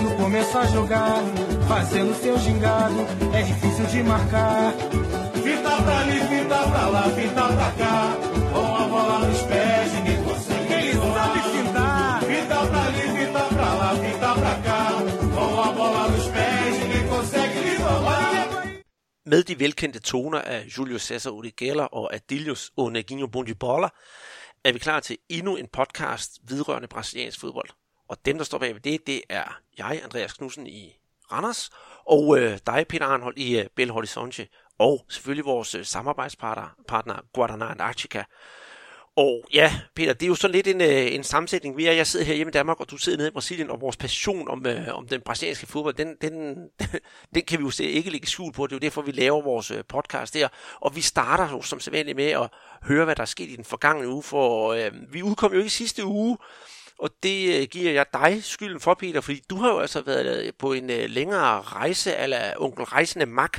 quando começa a jogar, fazendo seu gingado, é difícil de marcar. Fita pra ali, fita pra lá, fita pra cá, com a bola nos pés, ninguém consegue. Ele sabe fintar. Fita pra ali, fita pra lá, fita pra cá, com a bola nos pés, ninguém consegue lhe roubar. Med de velkendte toner af Julio Cesar Urigeller og Adilius Oneginho Bondibola, er vi klar til endnu en podcast vedrørende brasiliansk fodbold. Og dem, der står bag ved det, det er jeg, Andreas Knudsen i Randers, og øh, dig, Peter Arnhold i øh, Belo Horizonte, og selvfølgelig vores øh, samarbejdspartner partner, Guadana Antarctica. Og ja, Peter, det er jo sådan lidt en, øh, en sammensætning. Vi er, jeg sidder her hjemme i Danmark, og du sidder nede i Brasilien, og vores passion om, øh, om den brasilianske fodbold, den, den, den kan vi jo ikke lægge skjul på. Det er jo derfor, vi laver vores øh, podcast der. Og vi starter jo som sædvanligt med at høre, hvad der er sket i den forgangne uge, for øh, vi udkom jo ikke i sidste uge, og det øh, giver jeg dig skylden for, Peter, fordi du har jo altså været øh, på en øh, længere rejse, eller onkel Rejsende Mak,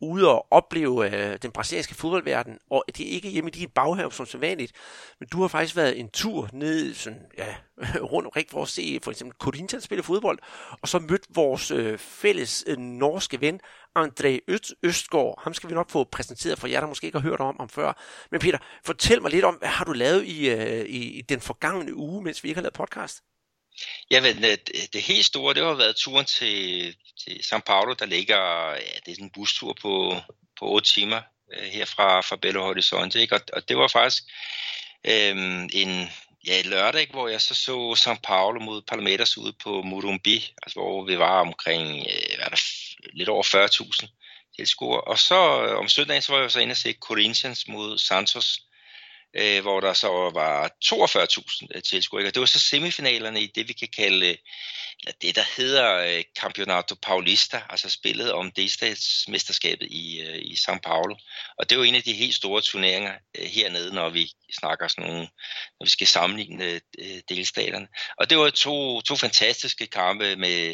ude og opleve øh, den brasilianske fodboldverden, og det er ikke hjemme i din baghave som sædvanligt, men du har faktisk været en tur ned sådan, ja, rundt omkring for at se for eksempel Corinthians spille fodbold, og så mødt vores øh, fælles øh, norske ven, André Øst, Østgaard. Ham skal vi nok få præsenteret for jer, der måske ikke har hørt om ham før. Men Peter, fortæl mig lidt om, hvad har du lavet i, øh, i, i den forgangne uge, mens vi ikke har lavet podcast? Jamen, øh, det, det helt store, det har været turen til, til São Paulo, der ligger, ja, det er sådan en bustur på, på 8 timer øh, her fra, fra Belo Horizonte, ikke? Og, og det var faktisk øhm, en ja, lørdag, ikke? hvor jeg så så São Paulo mod Palmeiras ude på Murumbi, altså hvor vi var omkring øh, hvad der, lidt over 40.000 tilskuere. Og så øh, om søndagen, så var jeg så inde og se Corinthians mod Santos, øh, hvor der så var 42.000 øh, tilskuere. Det var så semifinalerne i det, vi kan kalde eller det, der hedder øh, Campeonato Paulista, altså spillet om delstatsmesterskabet i, øh, i São Paulo. Og det er jo en af de helt store turneringer øh, hernede, når vi snakker sådan nogle, når vi skal sammenligne øh, delstaterne. Og det var to, to fantastiske kampe med,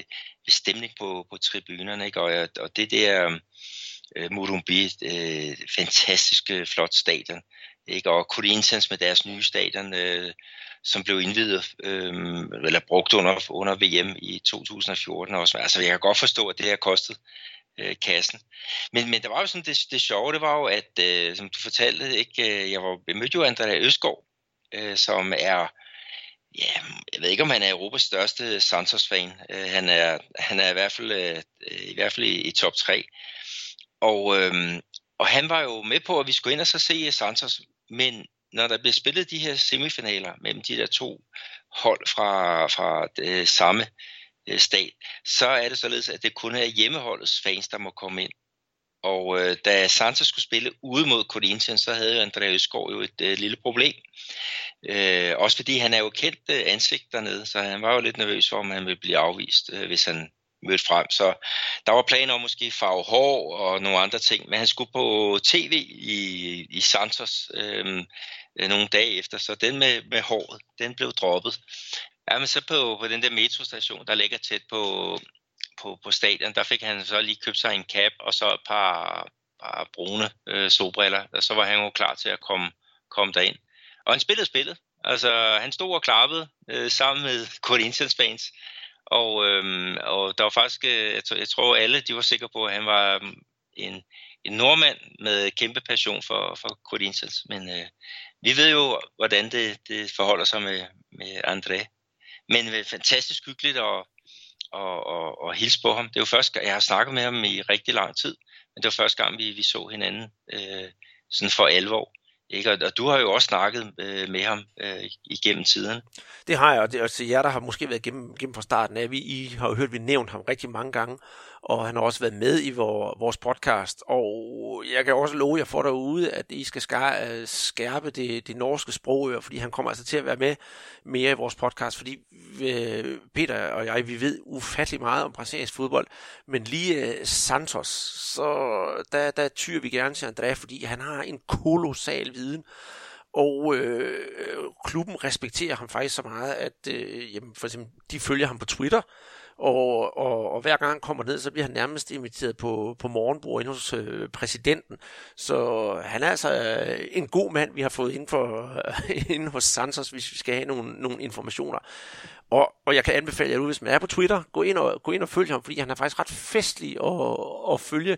med stemning på, på tribunerne, ikke? Og, og det der øh, Murumbi, øh, fantastisk flot stadion, ikke? og Corinthians med deres nye stadion, øh, som blev indvidet øh, eller brugt under, under VM i 2014 også. Altså jeg kan godt forstå, at det har kostet øh, kassen. Men, men der var jo sådan det, det sjove, det var jo, at øh, som du fortalte, ikke, øh, jeg, var, jeg mødte jo Andrea Østgaard, øh, som er Ja, jeg ved ikke, om han er Europas største Santos-fan. Øh, han, er, han er i hvert fald, øh, i, hvert fald i, i top 3. Og, øh, og han var jo med på, at vi skulle ind og så se Santos, men når der bliver spillet de her semifinaler mellem de der to hold fra, fra det samme øh, stat, så er det således, at det kun er hjemmeholdets fans, der må komme ind. Og øh, da Santos skulle spille ude mod Corinthians, så havde André Øsgaard jo et øh, lille problem. Øh, også fordi han er jo kendt øh, ansigt dernede, så han var jo lidt nervøs for, om han ville blive afvist, øh, hvis han mødte frem. Så der var planer om måske farve hår og nogle andre ting, men han skulle på tv i, i Santos øhm, øh, nogle dage efter, så den med, med håret, den blev droppet. Ja, men så på, på den der metrostation, der ligger tæt på, på, på stadion, der fik han så lige købt sig en cap og så et par, par brune øh, solbriller, og så var han jo klar til at komme, komme derind. Og han spillede spillet. Altså, han stod og klappede øh, sammen med Corinthians fans. Og, øhm, og der var faktisk, øh, jeg, tror, jeg tror alle, de var sikre på, at han var øhm, en, en nordmand med kæmpe passion for, for Corinthians. Men øh, vi ved jo, hvordan det, det forholder sig med, med André. Men øh, fantastisk hyggeligt at, at, at, at hilse på ham. Det er jo første gang, jeg har snakket med ham i rigtig lang tid, men det var første gang, vi, vi så hinanden øh, sådan for alvor. Ikke? Og, og du har jo også snakket øh, med ham øh, igennem tiden. Det har jeg, og det er også jer, der har måske været gennem, gennem fra starten af. Vi I har jo hørt, at vi nævnt ham rigtig mange gange, og han har også været med i vor, vores podcast. Og jeg kan også love jer for derude, at I skal øh, skærpe det, det norske sprogøre, øh, fordi han kommer altså til at være med mere i vores podcast, fordi øh, Peter og jeg, vi ved ufattelig meget om brasiliansk fodbold, men lige øh, Santos, så der, der tyrer vi gerne til André, fordi han har en kolossal viden, og øh, klubben respekterer ham faktisk så meget, at øh, jamen, for eksempel, de følger ham på Twitter, og, og, og hver gang han kommer ned, så bliver han nærmest inviteret på, på morgenbord inde hos øh, præsidenten. Så han er altså øh, en god mand, vi har fået ind, for, øh, inde hos Santos, hvis vi skal have nogle, nogle informationer. Og, og jeg kan anbefale jer, hvis man er på Twitter, gå ind og, gå ind og følge ham, fordi han er faktisk ret festlig at, at følge.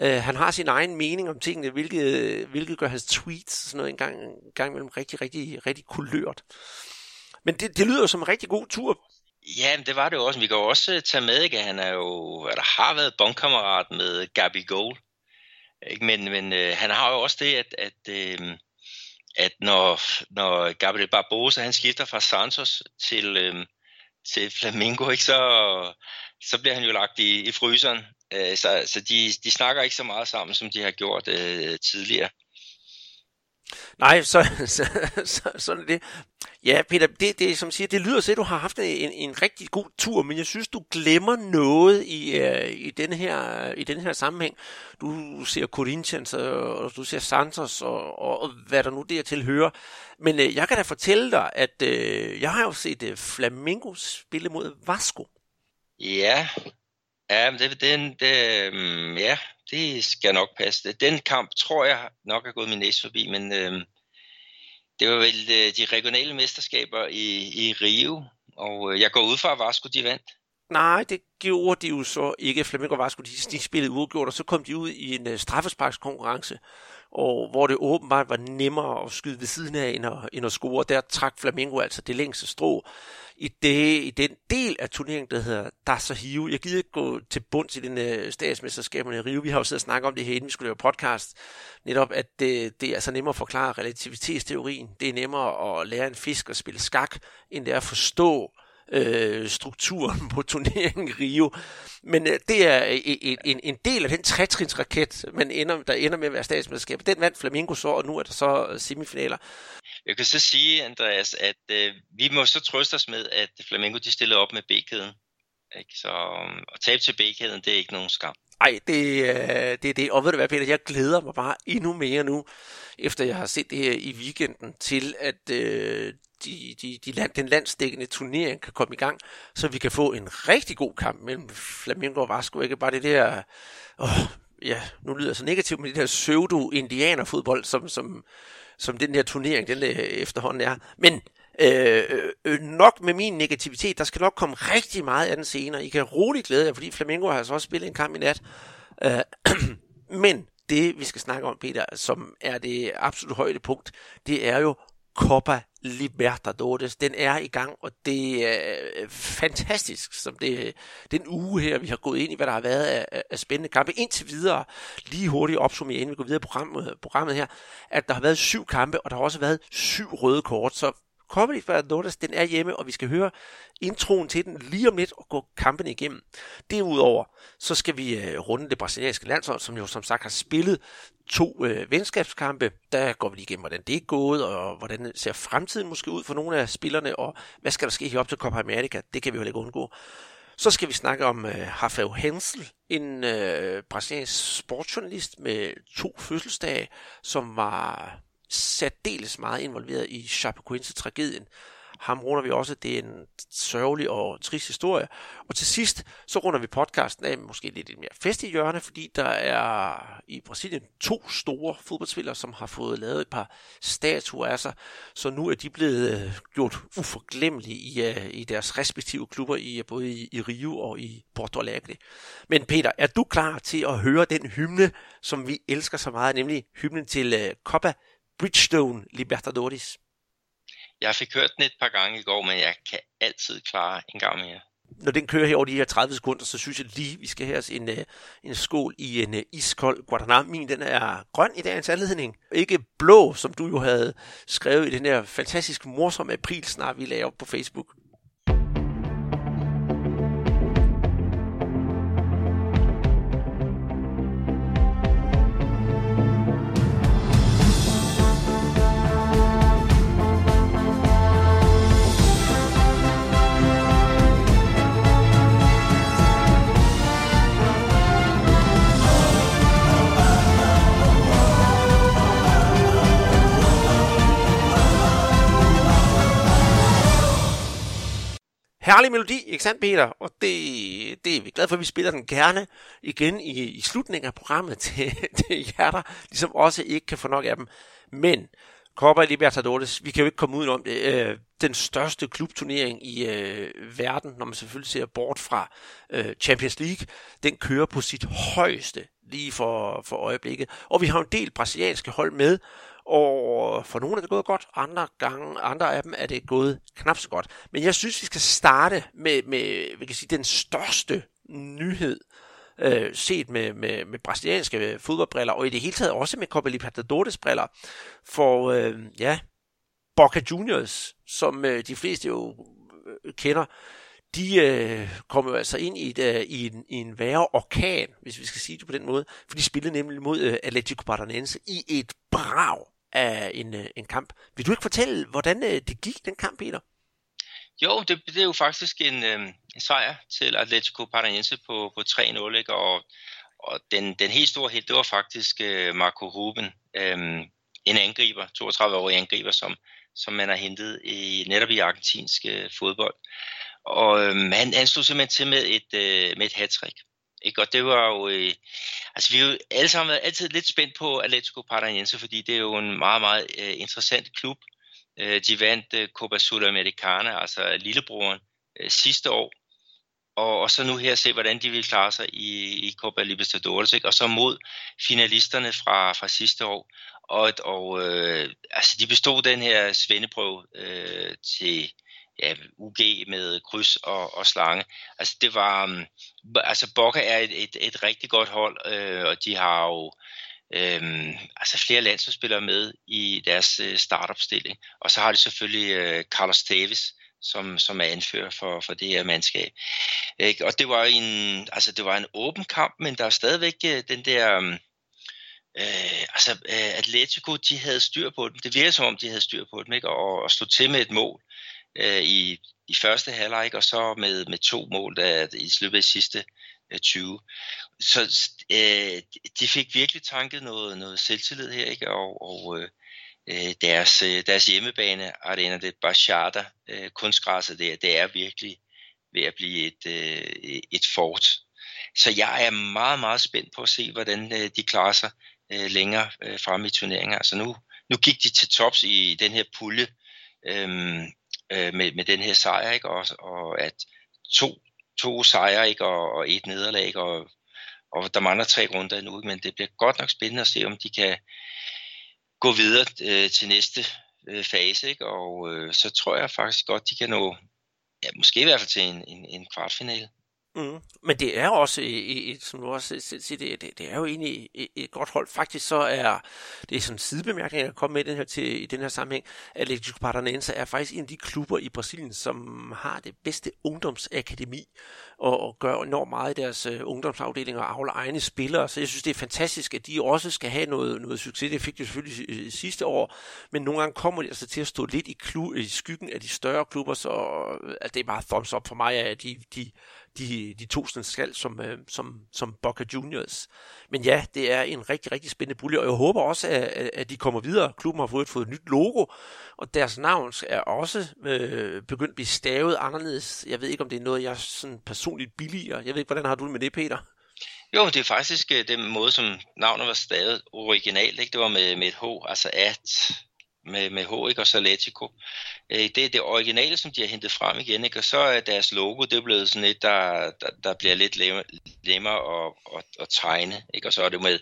Øh, han har sin egen mening om tingene, hvilket, hvilket gør hans tweets sådan noget en gang, en gang imellem rigtig, rigtig, rigtig kulørt. Men det, det lyder jo som en rigtig god tur. Ja, det var det jo også. Vi kan jo også øh, tage med, ikke? Han er jo, eller har været bondkammerat med Gabi Gold. Ikke? Men, men øh, han har jo også det, at, at, øh, at når, når Gabriel Barbosa han skifter fra Santos til, øh, til Flamingo, ikke? Så, så bliver han jo lagt i, i fryseren. Øh, så så de, de snakker ikke så meget sammen, som de har gjort øh, tidligere. Nej, så, så, så, sådan det. Ja, Peter, det, det, som siger, det lyder til, at du har haft en, en rigtig god tur, men jeg synes, du glemmer noget i, uh, i, den her, i den her sammenhæng. Du ser Corinthians, og, og du ser Santos, og, og, og hvad der nu dertil hører. Men uh, jeg kan da fortælle dig, at uh, jeg har jo set uh, Flamingo spille mod Vasco. Ja, ja det, det, det, um, ja, det skal nok passe. Den kamp tror jeg nok er gået min næse forbi, men øh, det var vel øh, de regionale mesterskaber i, i Rio, og øh, jeg går ud fra, at Vasco de vandt. Nej, det gjorde de jo så ikke. Flamengo Vasco, de, de spillede uafgjort, og så kom de ud i en uh, straffesparkskonkurrence, og hvor det åbenbart var nemmere at skyde ved siden af end at, end at score. Der trak Flamengo altså det længste strå i, det, i den del af turneringen, der hedder Dasa Hiu. Jeg gider ikke gå til bunds i den øh, uh, statsmesterskaberne i Rio. Vi har jo siddet og snakket om det her, inden vi skulle lave podcast. Netop, at det, det er altså nemmere at forklare relativitetsteorien. Det er nemmere at lære en fisk at spille skak, end det er at forstå øh, strukturen på turneringen Rio. Men øh, det er en, en, en del af den trætrinsraket, man ender, der ender med at være statsmesterskab. Den vandt Flamingo så, og nu er der så semifinaler. Jeg kan så sige, Andreas, at øh, vi må så trøste os med, at Flamingo de stillede op med B-kæden. Ikke? Så um, at tabe til B-kæden, det er ikke nogen skam. Nej, det, øh, det er det. Og ved du hvad, Peter, jeg glæder mig bare endnu mere nu, efter jeg har set det her i weekenden, til at øh, de, de, de land, den landsdækkende turnering kan komme i gang, så vi kan få en rigtig god kamp mellem Flamengo og Vasco. Ikke bare det der, åh, ja, nu lyder det så negativt, men det der pseudo-indianerfodbold, som, som, som den her turnering den der efterhånden er. Men øh, øh, nok med min negativitet, der skal nok komme rigtig meget af den senere. I kan roligt glæde jer, fordi Flamengo har altså også spillet en kamp i nat. Øh, men det, vi skal snakke om, Peter, som er det absolut højdepunkt, det er jo Copa Libertadores. Den er i gang, og det er øh, fantastisk, som det den uge her, vi har gået ind i, hvad der har været af, af spændende kampe. Indtil videre, lige hurtigt opsummere, inden vi går videre på programmet, programmet her, at der har været syv kampe, og der har også været syv røde kort, så Comedy Libertadores, den er hjemme, og vi skal høre introen til den lige om lidt og gå kampen igennem. Derudover, så skal vi øh, runde det brasilianske landshold, som jo som sagt har spillet to øh, venskabskampe. Der går vi lige igennem, hvordan det er gået, og hvordan ser fremtiden måske ud for nogle af spillerne, og hvad skal der ske herop til Copa America? Det kan vi jo ikke undgå. Så skal vi snakke om øh, Rafael Hensel, en øh, brasiliansk sportsjournalist med to fødselsdage, som var særdeles meget involveret i Chapecoense-tragedien. Ham runder vi også. Det er en sørgelig og trist historie. Og til sidst, så runder vi podcasten af med måske lidt et mere festligt hjørne, fordi der er i Brasilien to store fodboldspillere, som har fået lavet et par statuer af sig. Så nu er de blevet øh, gjort uforglemmelige i, øh, i deres respektive klubber, i øh, både i, i Rio og i Porto Alegre. Men Peter, er du klar til at høre den hymne, som vi elsker så meget, nemlig hymnen til Copa Bridgestone Libertadores. Jeg fik hørt den et par gange i går, men jeg kan altid klare en gang mere. Når den kører her over de her 30 sekunder, så synes jeg lige, vi skal have os en, øh, en skål i en uh, iskold Guadalajara. Min den er grøn i dagens anledning. Ikke blå, som du jo havde skrevet i den her fantastisk morsomme aprilsnar, vi lavede op på Facebook. Herlig melodi, ikke sandt Peter? Og det, det er vi glade for, at vi spiller den gerne igen i, i slutningen af programmet til, til jer, der ligesom også ikke kan få nok af dem. Men Copa Libertadores, vi kan jo ikke komme om det. Øh, den største klubturnering i øh, verden, når man selvfølgelig ser bort fra øh, Champions League, den kører på sit højeste lige for, for øjeblikket. Og vi har en del brasilianske hold med, og for nogle er det gået godt, andre gange, andre af dem er det gået knap så godt. Men jeg synes, vi skal starte med, med vi kan sige, den største nyhed, øh, set med, med, med brasilianske fodboldbriller, og i det hele taget også med Copa Libertadores briller, for øh, ja, Boca Juniors, som øh, de fleste jo øh, kender, de øh, kom jo altså ind i, et, øh, i, en, i en værre orkan, hvis vi skal sige det på den måde, for de spillede nemlig mod øh, Atletico Paranaense i et brag af en, øh, en kamp. Vil du ikke fortælle, hvordan øh, det gik, den kamp, Peter? Jo, det, det er jo faktisk en, øh, en sejr til Atletico Paranaense på, på 3-0, ikke? og, og den, den helt store helt, det var faktisk øh, Marco Ruben, øh, en angriber, 32-årig angriber, som, som man har hentet i, netop i argentinsk øh, fodbold. Og øh, han, han stod simpelthen til med et, øh, med et hat-trick. Ikke? Og det var jo, øh, altså vi er jo alle sammen været altid lidt spændt på Atletico Paranaense, fordi det er jo en meget, meget øh, interessant klub. Øh, de vandt øh, Copa Sudamericana, altså lillebroren, øh, sidste år. Og, og så nu her se, hvordan de vil klare sig i, i Copa Libertadores, ikke? og så mod finalisterne fra, fra sidste år. Og, og øh, altså de bestod den her svendeprøve øh, til ja, UG med kryds og, og slange. Altså det var, um, altså Bokke er et, et, et rigtig godt hold, øh, og de har jo øh, altså flere landsholdsspillere med i deres øh, startopstilling. Og så har de selvfølgelig øh, Carlos Davis, som, som er anfører for, for det her mandskab. Ikke? Og det var en, altså det var en åben kamp, men der er stadigvæk øh, den der, um, øh, altså øh, Atletico, de havde styr på dem. Det virker som om, de havde styr på dem, ikke? Og, og stod til med et mål øh, i, i første halvleg, og så med, med to mål der, i løbet af sidste øh, 20. Så øh, de fik virkelig tanket noget, noget selvtillid her, ikke? og, og øh, øh deres, øh, deres hjemmebane, Arena de Bachata, øh, kunstgræsset der, det er virkelig ved at blive et, øh, et fort. Så jeg er meget, meget spændt på at se, hvordan øh, de klarer sig øh, længere øh, frem i turneringen. Altså nu, nu gik de til tops i den her pulje, øh, øh, med, med den her sejr, ikke? Og, og at to, to sejre ikke? Og, og et nederlag, ikke? Og, og der mangler tre runder endnu, men det bliver godt nok spændende at se, om de kan gå videre øh, til næste øh, fase, ikke? og øh, så tror jeg faktisk godt, de kan nå, ja, måske i hvert fald til en, en, en kvartfinale. Mm. Men det er også, et, som du også siger, det, det, det er jo egentlig et, et godt hold. Faktisk så er det er sådan en sidebemærkning, jeg kommer med den her til, i den her sammenhæng. Atletico Paranaense er faktisk en af de klubber i Brasilien, som har det bedste ungdomsakademi og, og gør enormt meget i deres øh, uh, ungdomsafdelinger og afler egne spillere. Så jeg synes, det er fantastisk, at de også skal have noget, noget succes. Det fik de selvfølgelig øh, sidste år, men nogle gange kommer de altså til at stå lidt i, klu, i skyggen af de større klubber, så øh, altså, det er bare thumbs up for mig, at de, de de, de to skal som, øh, som, som Boca Juniors. Men ja, det er en rigtig, rigtig spændende pulje, og jeg håber også, at, at de kommer videre. Klubben har fået, fået et nyt logo, og deres navn er også øh, begyndt at blive stavet anderledes. Jeg ved ikke, om det er noget, jeg sådan personligt billiger. Jeg ved ikke, hvordan har du det med det, Peter? Jo, det er faktisk øh, den måde, som navnet var stavet originalt. Ikke? Det var med, med et H, altså at med, med H, ikke? og så Atletico. Øh, det er det originale, som de har hentet frem igen, ikke? og så er deres logo, det er blevet sådan et, der, der, der bliver lidt nemmere at, at, at tegne, ikke? og så er det med,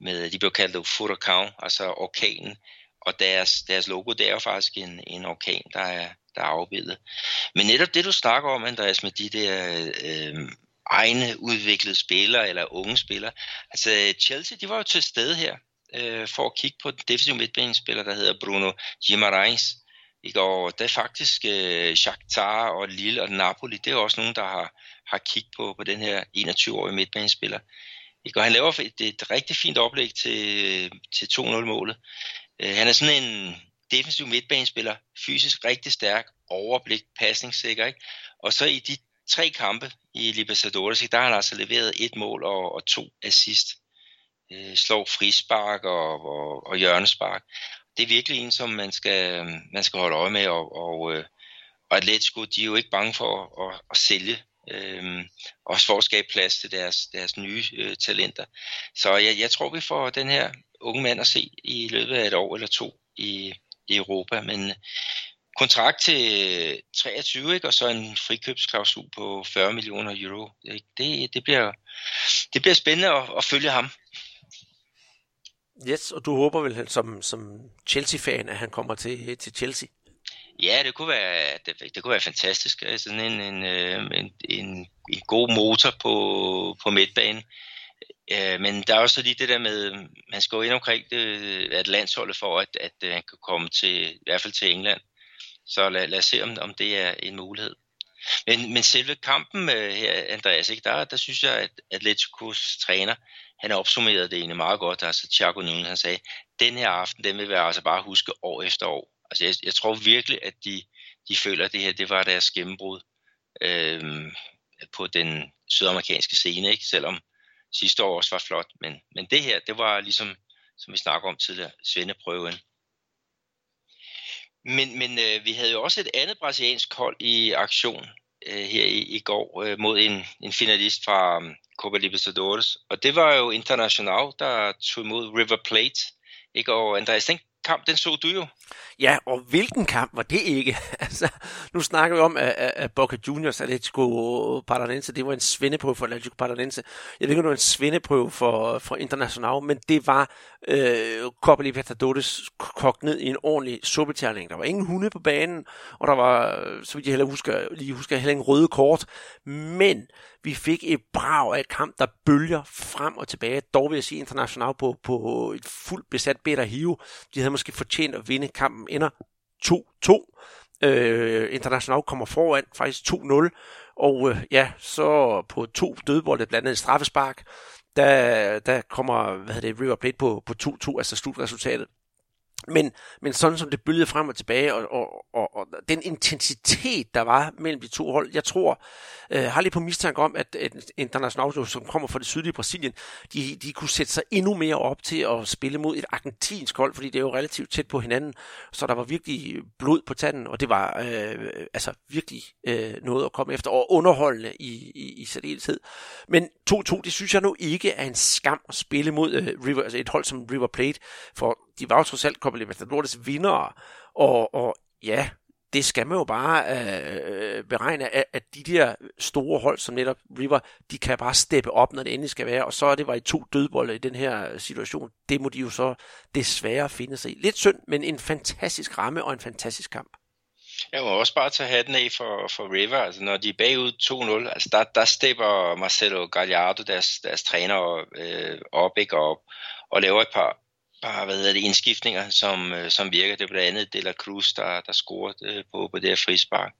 med de bliver kaldt Furacão, altså orkanen, og deres, deres logo, det er jo faktisk en, en orkan, der er, der er afbildet. Men netop det, du snakker om, Andreas, med de der øh, egne udviklede spillere, eller unge spillere, altså øh, Chelsea, de var jo til stede her, øh, for at kigge på den defensive midtbanespiller, der hedder Bruno Gimarães. Ikke? Og der er faktisk øh, Shakhtar og Lille og Napoli, det er også nogen, der har, har kigget på, på den her 21-årige midtbanespiller. Ikke? Og han laver et, et rigtig fint oplæg til, til 2-0-målet. Øh, han er sådan en defensiv midtbanespiller, fysisk rigtig stærk, overblik, pasningssikker. Ikke? Og så i de tre kampe i Libertadores, der har han altså leveret et mål og, og to assist øh, slår frispark og, og, og hjørnespark. Det er virkelig en, som man skal, man skal holde øje med, og, og, øh, og Atletico, de er jo ikke bange for at, at, at sælge, øh, også for at skabe plads til deres, deres nye øh, talenter. Så jeg, jeg tror, vi får den her unge mand at se i løbet af et år eller to i, i Europa, men øh, kontrakt til øh, 23, ikke? og så en frikøbsklausul på 40 millioner euro. Det, det, bliver, det bliver spændende at, at følge ham. Yes, og du håber vel som, som Chelsea-fan, at han kommer til, til Chelsea? Ja, det kunne være, det, det kunne være fantastisk. Altså, sådan en, en, øh, en, en, en god motor på, på midtbanen. Øh, men der er også lige det der med, man skal jo ind omkring det, at landsholdet for, at, at øh, han kan komme til, i hvert fald til England. Så lad, lad os se, om, om det er en mulighed. Men, men selve kampen øh, her, Andreas, ikke, der, der synes jeg, at Atleticos træner, han har opsummeret det egentlig meget godt. Altså Thiago Nunes, han sagde, den her aften, den vil være altså bare huske år efter år. Altså jeg, jeg tror virkelig, at de, de føler, at det her, det var deres gennembrud øhm, på den sydamerikanske scene, ikke? selvom sidste år også var flot. Men, men det her, det var ligesom, som vi snakker om tidligere, svendeprøven. Men, men øh, vi havde jo også et andet brasiliansk hold i aktion øh, her i, i går øh, mod en, en finalist fra um, Copa Libertadores. Og det var jo International, der tog imod River Plate. Ikke? Og Andreas, den kamp, den så du jo. Ja, og hvilken kamp var det ikke? altså, nu snakker vi om, at, at Boca Juniors Atletico Paranaense, det var en svindeprøve for Atletico Paranaense. Jeg ved ikke, om det var en svindeprøve for, for International, men det var øh, Copa Libertadores kogt ned i en ordentlig suppetærning. Der var ingen hunde på banen, og der var, så vidt jeg heller husker, lige husker, heller ingen røde kort. Men vi fik et brag af et kamp, der bølger frem og tilbage. Dog vil jeg sige international på, på et fuldt besat Better Hive. De havde måske fortjent at vinde kampen. Ender 2-2. Øh, international kommer foran, faktisk 2-0. Og øh, ja, så på to dødbolde, blandt andet straffespark, der, der kommer hvad hedder det, River Plate på, på 2-2, altså slutresultatet. Men, men sådan som det bølgede frem og tilbage, og, og, og, og den intensitet, der var mellem de to hold, jeg tror, øh, har lidt på mistanke om, at, at Internationals, som kommer fra det sydlige Brasilien, de, de kunne sætte sig endnu mere op til at spille mod et argentinsk hold, fordi det er jo relativt tæt på hinanden, så der var virkelig blod på tanden, og det var øh, altså virkelig øh, noget at komme efter, og underholdende i, i, i særdeleshed. Men 2-2, det synes jeg nu ikke er en skam at spille mod øh, River, altså et hold som River Plate, for de var jo trods alt Copa Libertadores vindere, og, og ja, det skal man jo bare øh, øh, beregne, at, at de der store hold, som netop River, de kan bare steppe op, når det endelig skal være, og så er det var i to dødbolde i den her situation. Det må de jo så desværre finde sig i. Lidt synd, men en fantastisk ramme og en fantastisk kamp. Jeg må også bare tage hatten af for, for River. Altså, når de er bagud 2-0, altså, der, der stepper Marcelo Gallardo, deres, deres træner, øh, op ikke, og, og laver et par par hvad hedder det, indskiftninger, som, øh, som virker. Det er blandt andet De Cruz, der, der scorede øh, på, på det her frispark.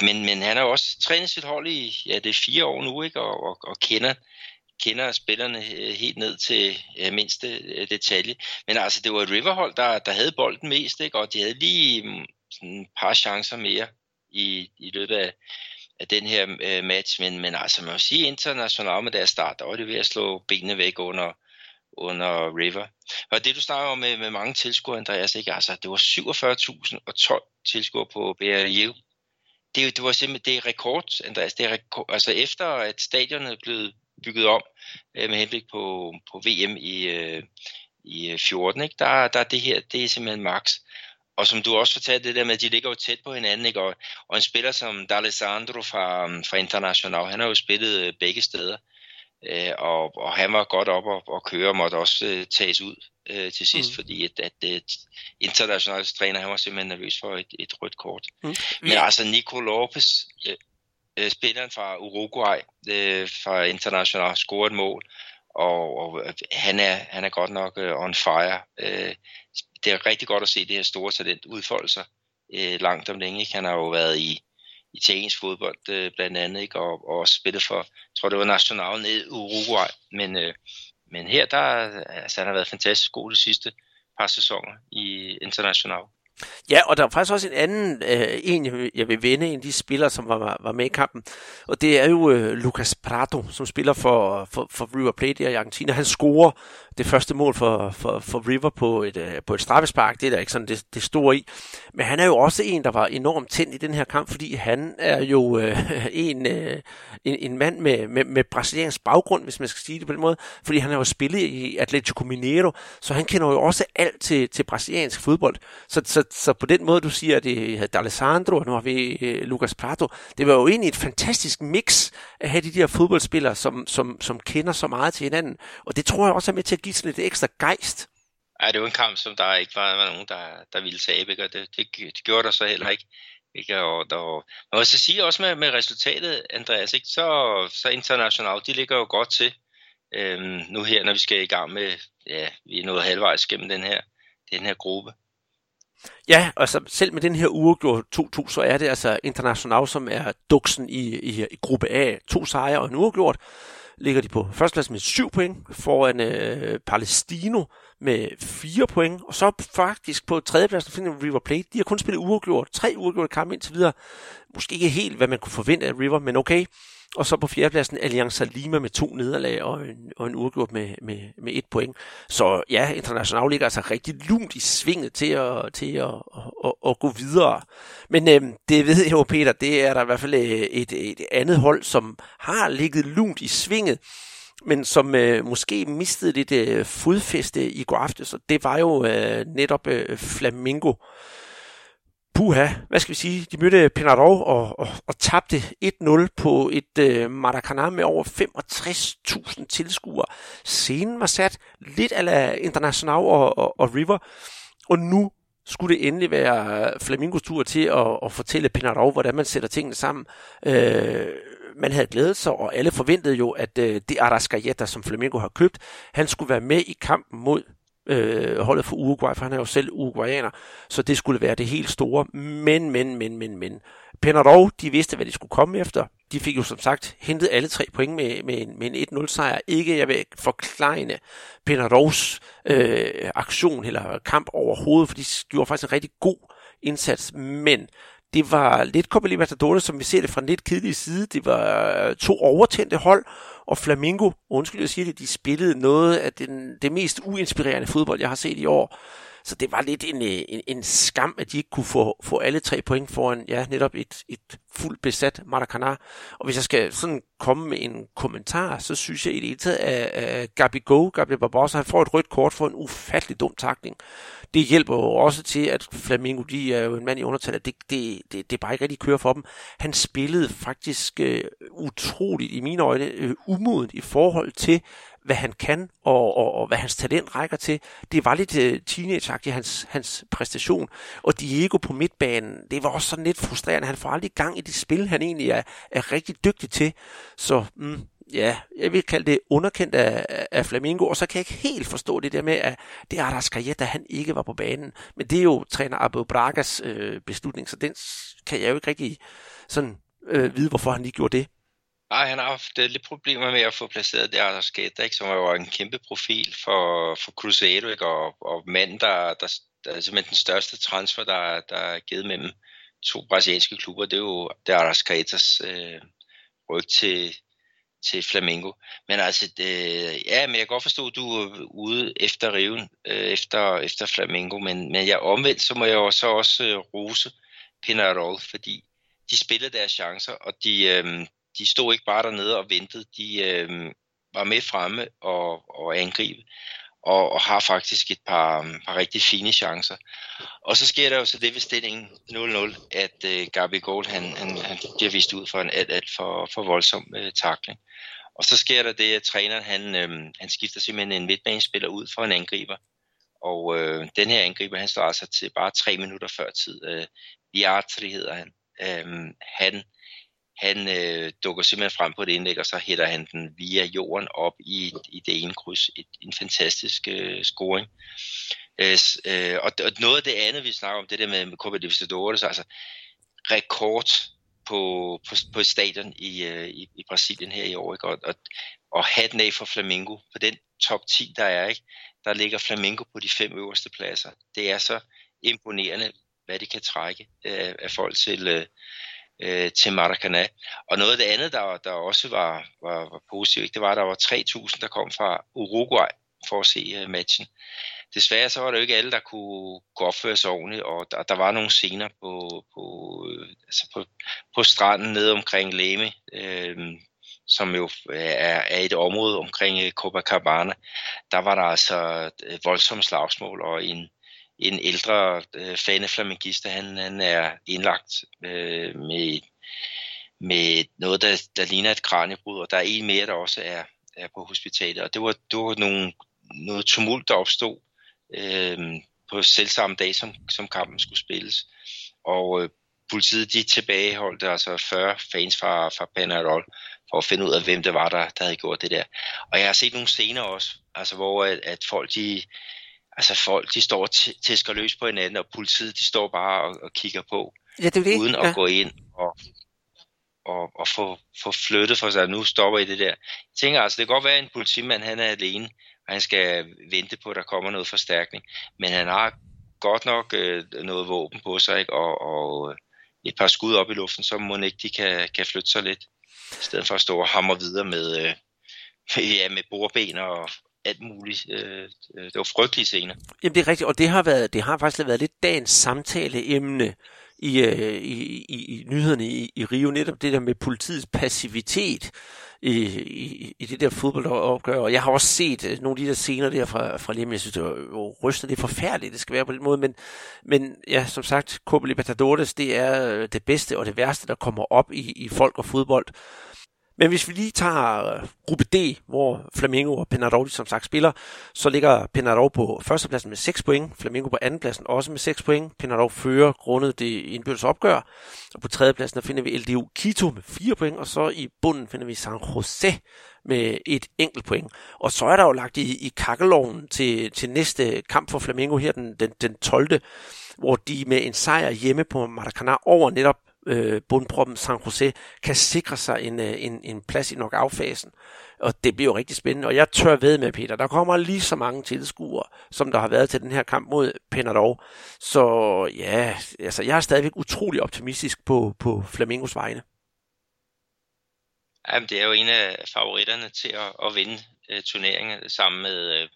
Men, men han har også trænet sit hold i ja, det er fire år nu, ikke? Og, og, og kender, kender spillerne øh, helt ned til mindste detalje. Men altså, det var et Riverhold, der, der havde bolden mest, ikke? og de havde lige mm, sådan et par chancer mere i, i løbet af, af den her match. Men, men altså, man må sige internationalt med deres start, der var det ved at slå benene væk under, under River. Og det du snakker om med, med mange tilskuere, Andreas, ikke? Altså, det var 47.012 tilskuere på BRU. Det, det var simpelthen det er rekord, Andreas. Det er rekord, altså efter at stadionet er blevet bygget om øh, med henblik på, på VM i, øh, i øh, 14, ikke? Der, der er det her, det er simpelthen max. Og som du også fortalte, det der med, at de ligger jo tæt på hinanden, ikke? Og, og en spiller som D'Alessandro fra, fra International, han har jo spillet øh, begge steder øh, og, og han var godt op og, og køre, og måtte også øh, tages ud øh, til sidst, mm. fordi at, at, at internationale træner, han var simpelthen nervøs for et, et rødt kort. Mm. Men altså Nico Lopez, øh, øh, spilleren fra Uruguay, øh, fra international, scorede et mål, og, og han, er, han er godt nok uh, on fire. Øh, det er rigtig godt at se det her store talent udfolde sig øh, langt om længe. Ikke? Han har jo været i italiensk fodbold øh, blandt andet, ikke? Og, og også spillet for, jeg tror det var National ned i Uruguay, men, øh, men her, der, altså, han har været fantastisk god de sidste par sæsoner i International. Ja, og der er faktisk også en anden, øh, en jeg vil vende, en af de spillere, som var, var med i kampen, og det er jo øh, Lucas Prato, som spiller for, for, for River Plate i Argentina. Han scorer det første mål for, for, for River på et, øh, på et straffespark, det er der ikke sådan det, det store i. Men han er jo også en, der var enormt tændt i den her kamp, fordi han er jo øh, en, øh, en, en mand med, med, med brasiliansk baggrund, hvis man skal sige det på den måde, fordi han har jo spillet i Atletico Mineiro, så han kender jo også alt til, til brasiliansk fodbold. Så, så, så på den måde, du siger, at det er D'Alessandro, og nu har vi øh, Lucas Prato, det var jo egentlig et fantastisk mix at have de der fodboldspillere, som, som, som kender så meget til hinanden. Og det tror jeg også er med til at give sådan lidt ekstra gejst. Ja, det var en kamp, som der ikke var, var nogen, der, der ville tabe, og det, det, det gjorde der så heller ikke. Ikke? Og, der, man må så sige også med, med resultatet, Andreas, ikke? Så, så international, de ligger jo godt til øhm, nu her, når vi skal i gang med, ja, vi er nået halvvejs gennem den her, den her gruppe. Ja, altså selv med den her uafgjort 2-2, så er det altså International, som er duksen i, i, i gruppe A. To sejre og en uafgjort ligger de på førsteplads med 7 point foran øh, Palestino med 4 point. Og så faktisk på tredjepladsen finder River Plate. De har kun spillet uafgjort. Tre uafgjorte kampe indtil videre. Måske ikke helt, hvad man kunne forvente af River, men okay. Og så på fjerdepladsen Allianza Lima med to nederlag og en, og en uafgjort med, med, med et point. Så ja, International ligger altså rigtig lunt i svinget til at, til at, at, at, at gå videre. Men øh, det ved jeg jo, Peter, det er der i hvert fald øh, et, et andet hold, som har ligget lunt i svinget men som øh, måske mistede lidt øh, fodfæste i går aftes, og det var jo øh, netop øh, Flamingo, puha, hvad skal vi sige, de mødte Penarov og, og, og tabte 1-0 på et øh, Maracanã med over 65.000 tilskuere. Scenen var sat lidt af International og, og, og River, og nu skulle det endelig være Flamingos tur til at, at fortælle Penarov, hvordan man sætter tingene sammen. Øh, man havde glædet sig, og alle forventede jo, at øh, det Arascaeta, som Flamengo har købt, han skulle være med i kampen mod øh, holdet for Uruguay, for han er jo selv uruguayaner, så det skulle være det helt store. Men, men, men, men, men. Penarol, de vidste, hvad de skulle komme efter. De fik jo som sagt hentet alle tre point med, med en, med en 1-0 sejr. Ikke, jeg vil forklejne Penarols øh, aktion eller kamp overhovedet, for de gjorde faktisk en rigtig god indsats, men det var lidt Copa Libertadores, som vi ser det fra en lidt kedelig side. Det var øh, to overtændte hold, og Flamingo, undskyld jeg siger det, de spillede noget af den, det mest uinspirerende fodbold, jeg har set i år. Så det var lidt en, øh, en, en skam, at de ikke kunne få, få alle tre point foran ja, netop et, et fuldt besat Maracana. Og hvis jeg skal sådan komme med en kommentar, så synes jeg i det hele taget, at, Gabi Go, Gabi Barbosa, han får et rødt kort for en ufattelig dum takling. Det hjælper jo også til, at Flamingo, de er jo en mand i undertal, at det, det, det, det bare ikke rigtig kører for dem. Han spillede faktisk øh, utroligt, i mine øjne, øh, umodent i forhold til, hvad han kan, og, og, og hvad hans talent rækker til. Det var lidt øh, uh, teenage hans, hans præstation. Og Diego på midtbanen, det var også sådan lidt frustrerende. Han får aldrig gang i det spil, han egentlig er, er rigtig dygtig til. Så mm, ja, jeg vil kalde det underkendt af, af Flamingo, og så kan jeg ikke helt forstå det der med, at det er Arrascaeta, da han ikke var på banen. Men det er jo træner Abu Bragas øh, beslutning, så den kan jeg jo ikke rigtig sådan øh, vide, hvorfor han lige gjorde det. Nej, han har haft øh, lidt problemer med at få placeret det Arrascaeta, ikke, som var en kæmpe profil for, for Cruzeiro, ikke, og, og manden, der, der, der er simpelthen den største transfer, der, der er givet mellem to brasilianske klubber, det er jo det Arrascaetas øh, ryg til, til Flamengo. Men altså, det, ja, men jeg kan godt forstå, at du er ude efter riven, øh, efter, efter Flamengo, men, men jeg omvendt, så må jeg jo så også øh, rose Pinarol, fordi de spillede deres chancer, og de, øh, de stod ikke bare dernede og ventede, de øh, var med fremme og, og angribe, og, og har faktisk et par, par rigtig fine chancer. Og så sker der jo så det ved stillingen 0-0, at øh, Gabi Gold, han, han, han bliver vist ud for en alt, alt for, for voldsom øh, takling. Og så sker der det, at træneren han, øh, han skifter simpelthen en midtbanespiller ud for en angriber. Og øh, den her angriber, han står altså til bare tre minutter før tid. Øh, Biatri hedder han. Øh, han han øh, dukker simpelthen frem på et indlæg, og så hætter han den via jorden op i, i det ene kryds. Et, en fantastisk øh, scoring. Øh, øh, og, og noget af det andet, vi snakker om, det der med, med Copa Libertadores, altså rekord på, på, på et stadion i, øh, i, i Brasilien her i år. Ikke? Og, og, og hatten af for Flamengo. På den top 10, der er, ikke? der ligger Flamengo på de fem øverste pladser. Det er så imponerende. hvad de kan trække øh, af folk til, øh, øh, til Maracana. Og noget af det andet, der, der også var, var, var positivt, det var, at der var 3.000, der kom fra Uruguay for at se øh, matchen. Desværre så var det jo ikke alle, der kunne, kunne opføre sig ordentligt, og der, der var nogle scener på, på, øh, altså på, på stranden nede omkring Leme, øh, som jo øh, er, er et område omkring øh, Copacabana. Der var der altså øh, voldsomme slagsmål, og en, en ældre øh, faneflamingista, han, han er indlagt øh, med, med noget, der, der ligner et kraniebrud, og der er en mere, der også er, er på hospitalet. Og det var, det var nogle, noget tumult, der opstod øh, på selvsamme dag, som, som kampen skulle spilles. Og øh, politiet de tilbageholdte altså 40 fans fra, fra Penarol for at finde ud af, hvem det var, der, der havde gjort det der. Og jeg har set nogle scener også, altså hvor at, at folk de altså folk, de står og tæsker løs på hinanden, og politiet, de står bare og, og kigger på, ja, det er det. uden at ja. gå ind og, og, og få, få flyttet for sig, nu stopper I det der. Jeg tænker altså, det kan godt være, at en politimand, han er alene, og han skal vente på, at der kommer noget forstærkning, men han har godt nok øh, noget våben på sig, ikke? Og, og et par skud op i luften, så må ikke de kan, kan flytte sig lidt, i stedet for at stå og hamre videre med, øh, ja, med bordben og, alt muligt. Øh, det var frygtelige scener. Jamen det er rigtigt, og det har, været, det har faktisk været lidt dagens samtaleemne i, øh, i, i, i nyhederne i, i Rio, netop det der med politiets passivitet i, i, i det der fodboldopgør. Og jeg har også set øh, nogle af de der scener der fra, fra Lem. Jeg synes, det var rystende. Det er forfærdeligt, det skal være på den måde. Men, men ja, som sagt, Copa Libertadores, det er øh, det bedste og det værste, der kommer op i, i folk og fodbold. Men hvis vi lige tager øh, gruppe D, hvor Flamengo og Penarol som sagt spiller, så ligger Penarol på førstepladsen med 6 point, Flamengo på andenpladsen også med 6 point. Penarol fører grundet det indbyrdes opgør, og på tredjepladsen der finder vi LDU Quito med 4 point, og så i bunden finder vi San Jose med et enkelt point. Og så er der jo lagt i, i kakkeloven til, til næste kamp for Flamengo her den, den, den 12., hvor de med en sejr hjemme på Maracanã over netop øh, bundproppen San Jose kan sikre sig en, øh, en, en plads i knockout-fasen. Og det bliver jo rigtig spændende, og jeg tør ved med, Peter, der kommer lige så mange tilskuere, som der har været til den her kamp mod Penarol. Så ja, altså, jeg er stadigvæk utrolig optimistisk på, på Flamingos vegne. Jamen, det er jo en af favoritterne til at, at vinde øh, turneringen sammen med øh,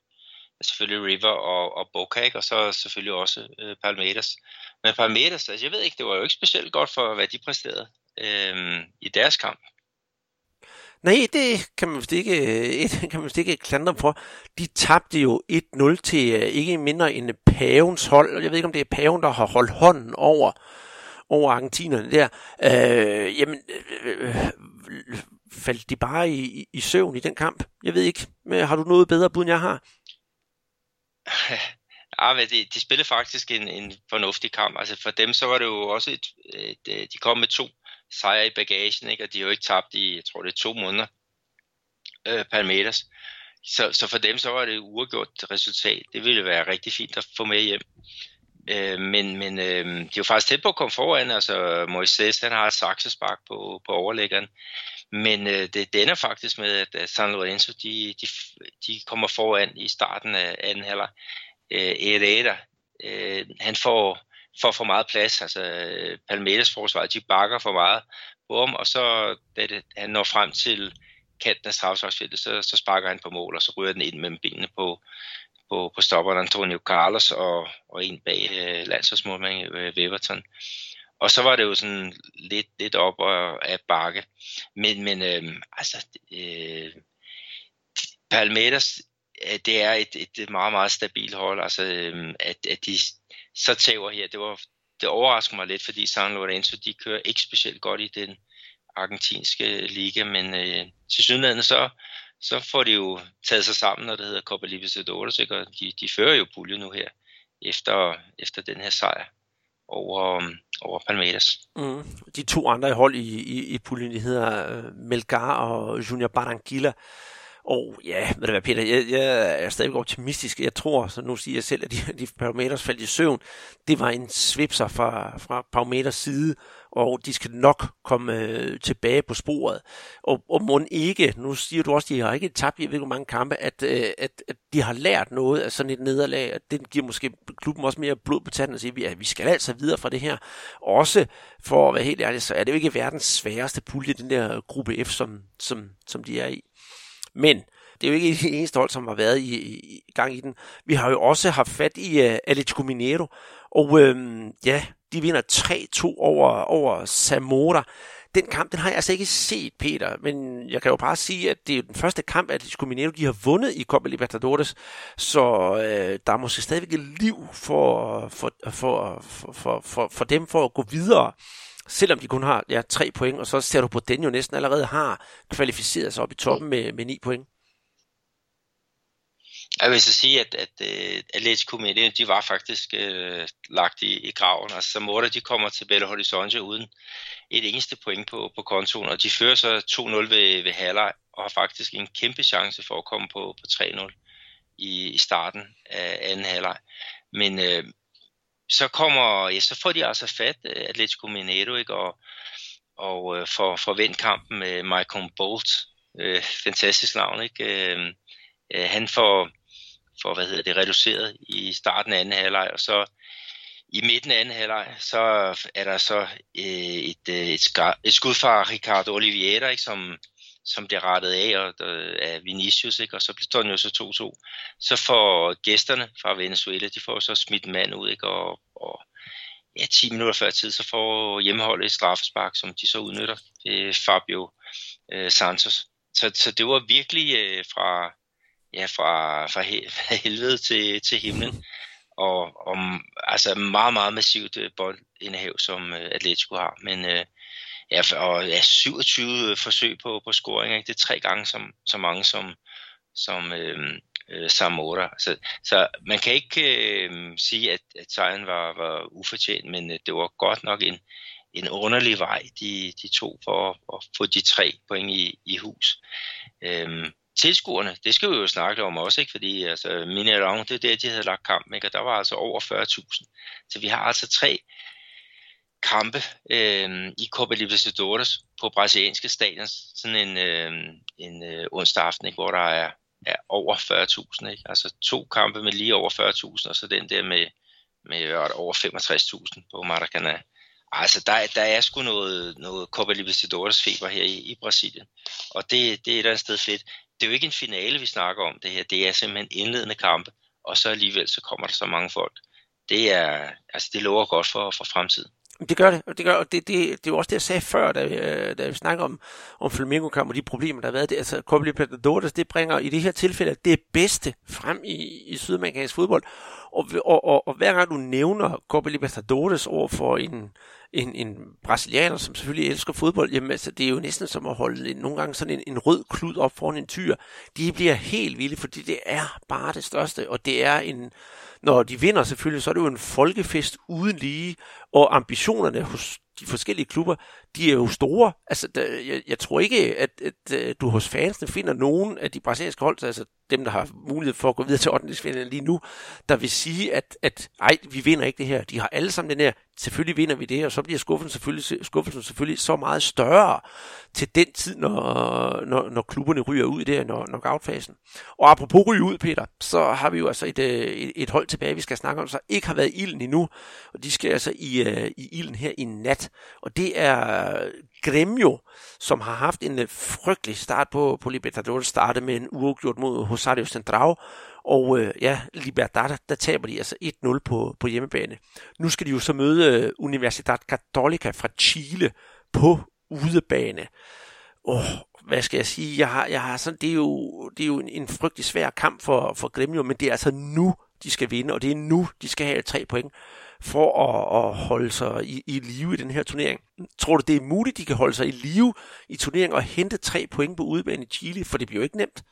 selvfølgelig River og, og Boca, og så selvfølgelig også øh, Palmeiras. Men Palmeiras, altså jeg ved ikke, det var jo ikke specielt godt for, hvad de præsterede øhm, i deres kamp. Nej, det kan man vist ikke, kan man vist ikke klandre for. De tabte jo 1-0 til øh, ikke mindre end Pavens hold. Jeg ved ikke, om det er Paven, der har holdt hånden over, over argentinerne der. Øh, jamen, øh, faldt de bare i, i søvn i den kamp? Jeg ved ikke. Men har du noget bedre bud, end jeg har? Ja, men de, de spillede faktisk en, en fornuftig kamp. Altså for dem så var det jo også et, et, et de kom med to sejre i bagagen, ikke? og de har jo ikke tabt i, jeg tror det er to måneder, øh, Palmeiras. Så, så for dem så var det et uafgjort resultat. Det ville være rigtig fint at få med hjem. Øh, men men øh, de er jo faktisk tæt på at komme foran. Altså Moises han har et saksespark på, på overlæggeren. Men øh, det, det ender faktisk med, at San Lorenzo de, de, de kommer foran i starten af anden halvleg øh, Herrera, øh, han får, får for meget plads. Altså Palmeiras forsvar, de bakker for meget på ham, og så da det, han når frem til kanten af strafsvarsfeltet, så, så sparker han på mål, og så ryger den ind mellem benene på, på, på stopperen Antonio Carlos og, og en bag øh, landsholdsmålmand øh, Weverton. Og så var det jo sådan lidt, lidt op og, af bakke. Men, men øh, altså, øh, Palmeiras det er et, et meget, meget stabilt hold. Altså, øhm, at, at de så tæver her, det, var, det overrasker mig lidt, fordi San Lorenzo, de kører ikke specielt godt i den argentinske liga, men øh, til synligheden så, så får de jo taget sig sammen, når det hedder Copa Libertadores, ikke? og de, de fører jo pulje nu her, efter, efter den her sejr over, øhm, over Palmeiras. Mm. De to andre hold i, i, i puljen, de hedder øh, Melgar og Junior Barranquilla, og ja, ved du hvad Peter, jeg, jeg er stadig optimistisk. Jeg tror, så nu siger jeg selv, at de, de parameters faldt i søvn. Det var en svipser fra, fra parameters side, og de skal nok komme øh, tilbage på sporet. Og, og må ikke, nu siger du også, at de har ikke tabt i hvor mange kampe, at, øh, at, at de har lært noget af sådan et nederlag, at det giver måske klubben også mere blod på tanden og siger, at vi skal altså videre fra det her. Også for at være helt ærlig, så er det jo ikke verdens sværeste pulje, den der gruppe F, som, som, som de er i. Men det er jo ikke det eneste hold, som har været i, i, i gang i den. Vi har jo også haft fat i uh, Atletico Mineiro, og øhm, ja, de vinder 3-2 over, over Zamora. Den kamp, den har jeg altså ikke set, Peter, men jeg kan jo bare sige, at det er den første kamp, at Atletico Mineiro de har vundet i Copa Libertadores, så øh, der er måske stadigvæk liv for, for, for, for, for, for, for dem for at gå videre selvom de kun har ja, tre point, og så ser du på den jo næsten allerede har kvalificeret sig op i toppen med, med ni point. Jeg vil så sige, at, at uh, Atletico Madrid, de var faktisk uh, lagt i, i graven. Altså Zamora, de kommer til Belo Horizonte uden et eneste point på, på kontoen, og de fører så 2-0 ved, ved halvleg, og har faktisk en kæmpe chance for at komme på, på 3-0 i, i starten af anden halvleg. Men uh, så kommer, ja, så får de altså fat, øh, Atletico Mineiro, ikke? og, og uh, får, får vendt kampen med Michael Bolt. øh, fantastisk navn, ikke? Øh, øh han får for hvad hedder det, reduceret i starten af anden halvleg, og så i midten af anden halvleg, så er der så øh, et, et, et skud fra Ricardo Oliveira, ikke, som, som bliver rettet af og, øh, af Vinicius, ikke, og så står den jo så 2-2. Så får gæsterne fra Venezuela, de får så smidt mand ud, ikke, og, og ja, 10 minutter før tid, så får hjemmeholdet et straffespark, som de så udnytter. Det er Fabio øh, Santos. Så, så det var virkelig øh, fra, ja, fra, fra helvede til, til himlen. Og, og altså meget, meget massivt øh, boldindehav, som øh, Atletico har. Men øh, ja, og, ja, 27 øh, forsøg på, på scoring, ikke? det er tre gange så, så mange som, som øhm, øh, uh, Så, så man kan ikke øh, sige, at, at sejren var, var ufortjent, men øh, det var godt nok en, en underlig vej, de, de to for at, at få de tre point i, i hus. Uh, tilskuerne, det skal vi jo snakke om også, ikke? fordi altså, Minerong, det er der, de havde lagt kamp, ikke? og der var altså over 40.000. Så vi har altså tre kampe øh, i Copa Libertadores på brasilianske stadion, sådan en, øh, en øh, onsdag aften, ikke? hvor der er, er over 40.000. Ikke? Altså to kampe med lige over 40.000, og så den der med, med over 65.000 på Maracanã. Altså, der, der er sgu noget, noget Copa Libertadores feber her i, i Brasilien, og det, det er et eller andet sted fedt det er jo ikke en finale, vi snakker om det her. Det er simpelthen indledende kampe, og så alligevel så kommer der så mange folk. Det er, altså det lover godt for, for fremtiden. Det gør det, og det, gør, det, det, det er jo også det, jeg sagde før, da, øh, da vi snakker om, om Flamingo-kamp og de problemer, der har været. Det, altså, Copa Libertadores, det bringer i det her tilfælde det bedste frem i, i sydamerikansk fodbold. Og, og, og, og hver gang du nævner Copa Libertadores over for en, en, en brasilianer, som selvfølgelig elsker fodbold, jamen altså, det er jo næsten som at holde en, nogle gange sådan en, en rød klud op foran en tyr. De bliver helt vilde, fordi det er bare det største, og det er en, når de vinder selvfølgelig, så er det jo en folkefest uden lige, og ambitionerne hos de forskellige klubber, de er jo store. Altså, der, jeg, jeg tror ikke, at, at, at du hos fansene finder nogen af de brasilianske hold, altså dem, der har mulighed for at gå videre til 8. lige nu, der vil sige, at, at ej, vi vinder ikke det her. De har alle sammen den her selvfølgelig vinder vi det, og så bliver skuffelsen selvfølgelig, skuffelsen selvfølgelig så meget større til den tid, når, når, når klubberne ryger ud i det når, knockout-fasen. Og apropos ryge ud, Peter, så har vi jo altså et, øh, et, et hold tilbage, vi skal snakke om, så ikke har været i ilden endnu, og de skal altså i, øh, i ilden her i nat. Og det er Gremio, som har haft en øh, frygtelig start på, på Libertadores, startede med en uafgjort mod Rosario Central, og øh, ja, Libertad, der taber de altså 1-0 på, på hjemmebane. Nu skal de jo så møde øh, Universidad Católica fra Chile på udebane. Åh, hvad skal jeg sige? Jeg har, jeg har sådan, det er jo, det er jo en, en frygtelig svær kamp for, for Gremio, men det er altså nu, de skal vinde, og det er nu, de skal have tre point for at, at holde sig i, i live i den her turnering. Tror du, det er muligt, de kan holde sig i live i turneringen og hente tre point på udebane i Chile? For det bliver jo ikke nemt.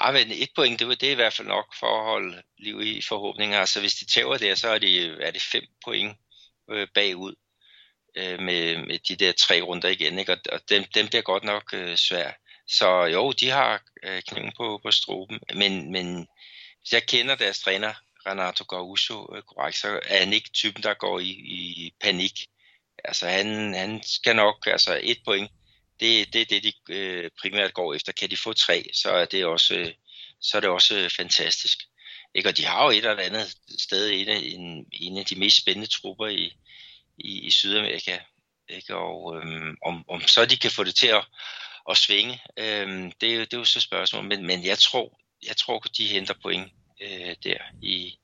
Ja, men et point, det, det er i hvert fald nok for at holde liv i forhåbninger. Altså hvis de tager det, så er, de, er det fem point øh, bagud øh, med, med de der tre runder igen. Ikke? Og, og dem, dem bliver godt nok øh, svært Så jo, de har øh, kniven på, på struben, men, men hvis jeg kender deres træner, Renato Gaucho, øh, korrekt, så er han ikke typen, der går i, i panik. Altså han, han skal nok, altså et point, det, det er det, de øh, primært går efter. Kan de få tre, så er det også, øh, så er det også øh, fantastisk. Ikke? Og de har jo et eller andet sted en af, en, en af de mest spændende trupper i, i, i Sydamerika. Ikke? Og øhm, om, om så de kan få det til at, at svinge, øhm, det, er jo, det er jo så spørgsmålet. Men, men jeg tror, jeg tror, at de henter point øh, der i,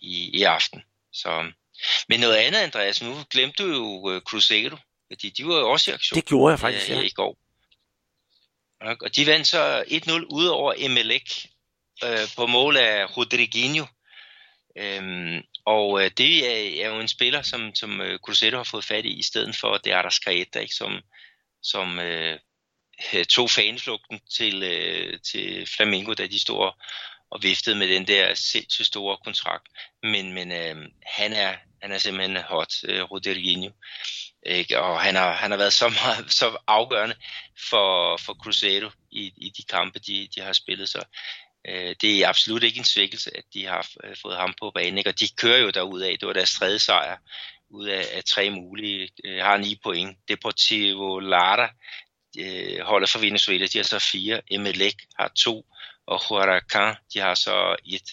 i, i aften. Så, men noget andet, Andreas, nu glemte du jo øh, Cruzeiro, fordi de var jo også i aktion. Det gjorde jeg faktisk, øh, ja. i går. Og de vandt så 1-0 ud over Emelec øh, på mål af Rodriguinho. Øhm, og øh, det er, er jo en spiller, som, som øh, Cruzeiro har fået fat i, i stedet for det Arrascaeta, ikke, som, som øh, tog fanflugten til, øh, til Flamengo, da de stod og viftede med den der sindssygt store kontrakt. Men, men øh, han, er, han er simpelthen hot, øh, Rodriguinho. Ikke? Og han har, han har været så, meget, så afgørende for, for Cruzeiro i, i de kampe, de, de har spillet. Så øh, det er absolut ikke en svækkelse, at de har øh, fået ham på banen. Ikke? Og de kører jo derudad. Det var deres tredje sejr ud af, af tre mulige. Øh, har ni point. Deportivo Lara øh, holder for Venezuela, de har så fire. Emelec har to, og Huracan, de har så et.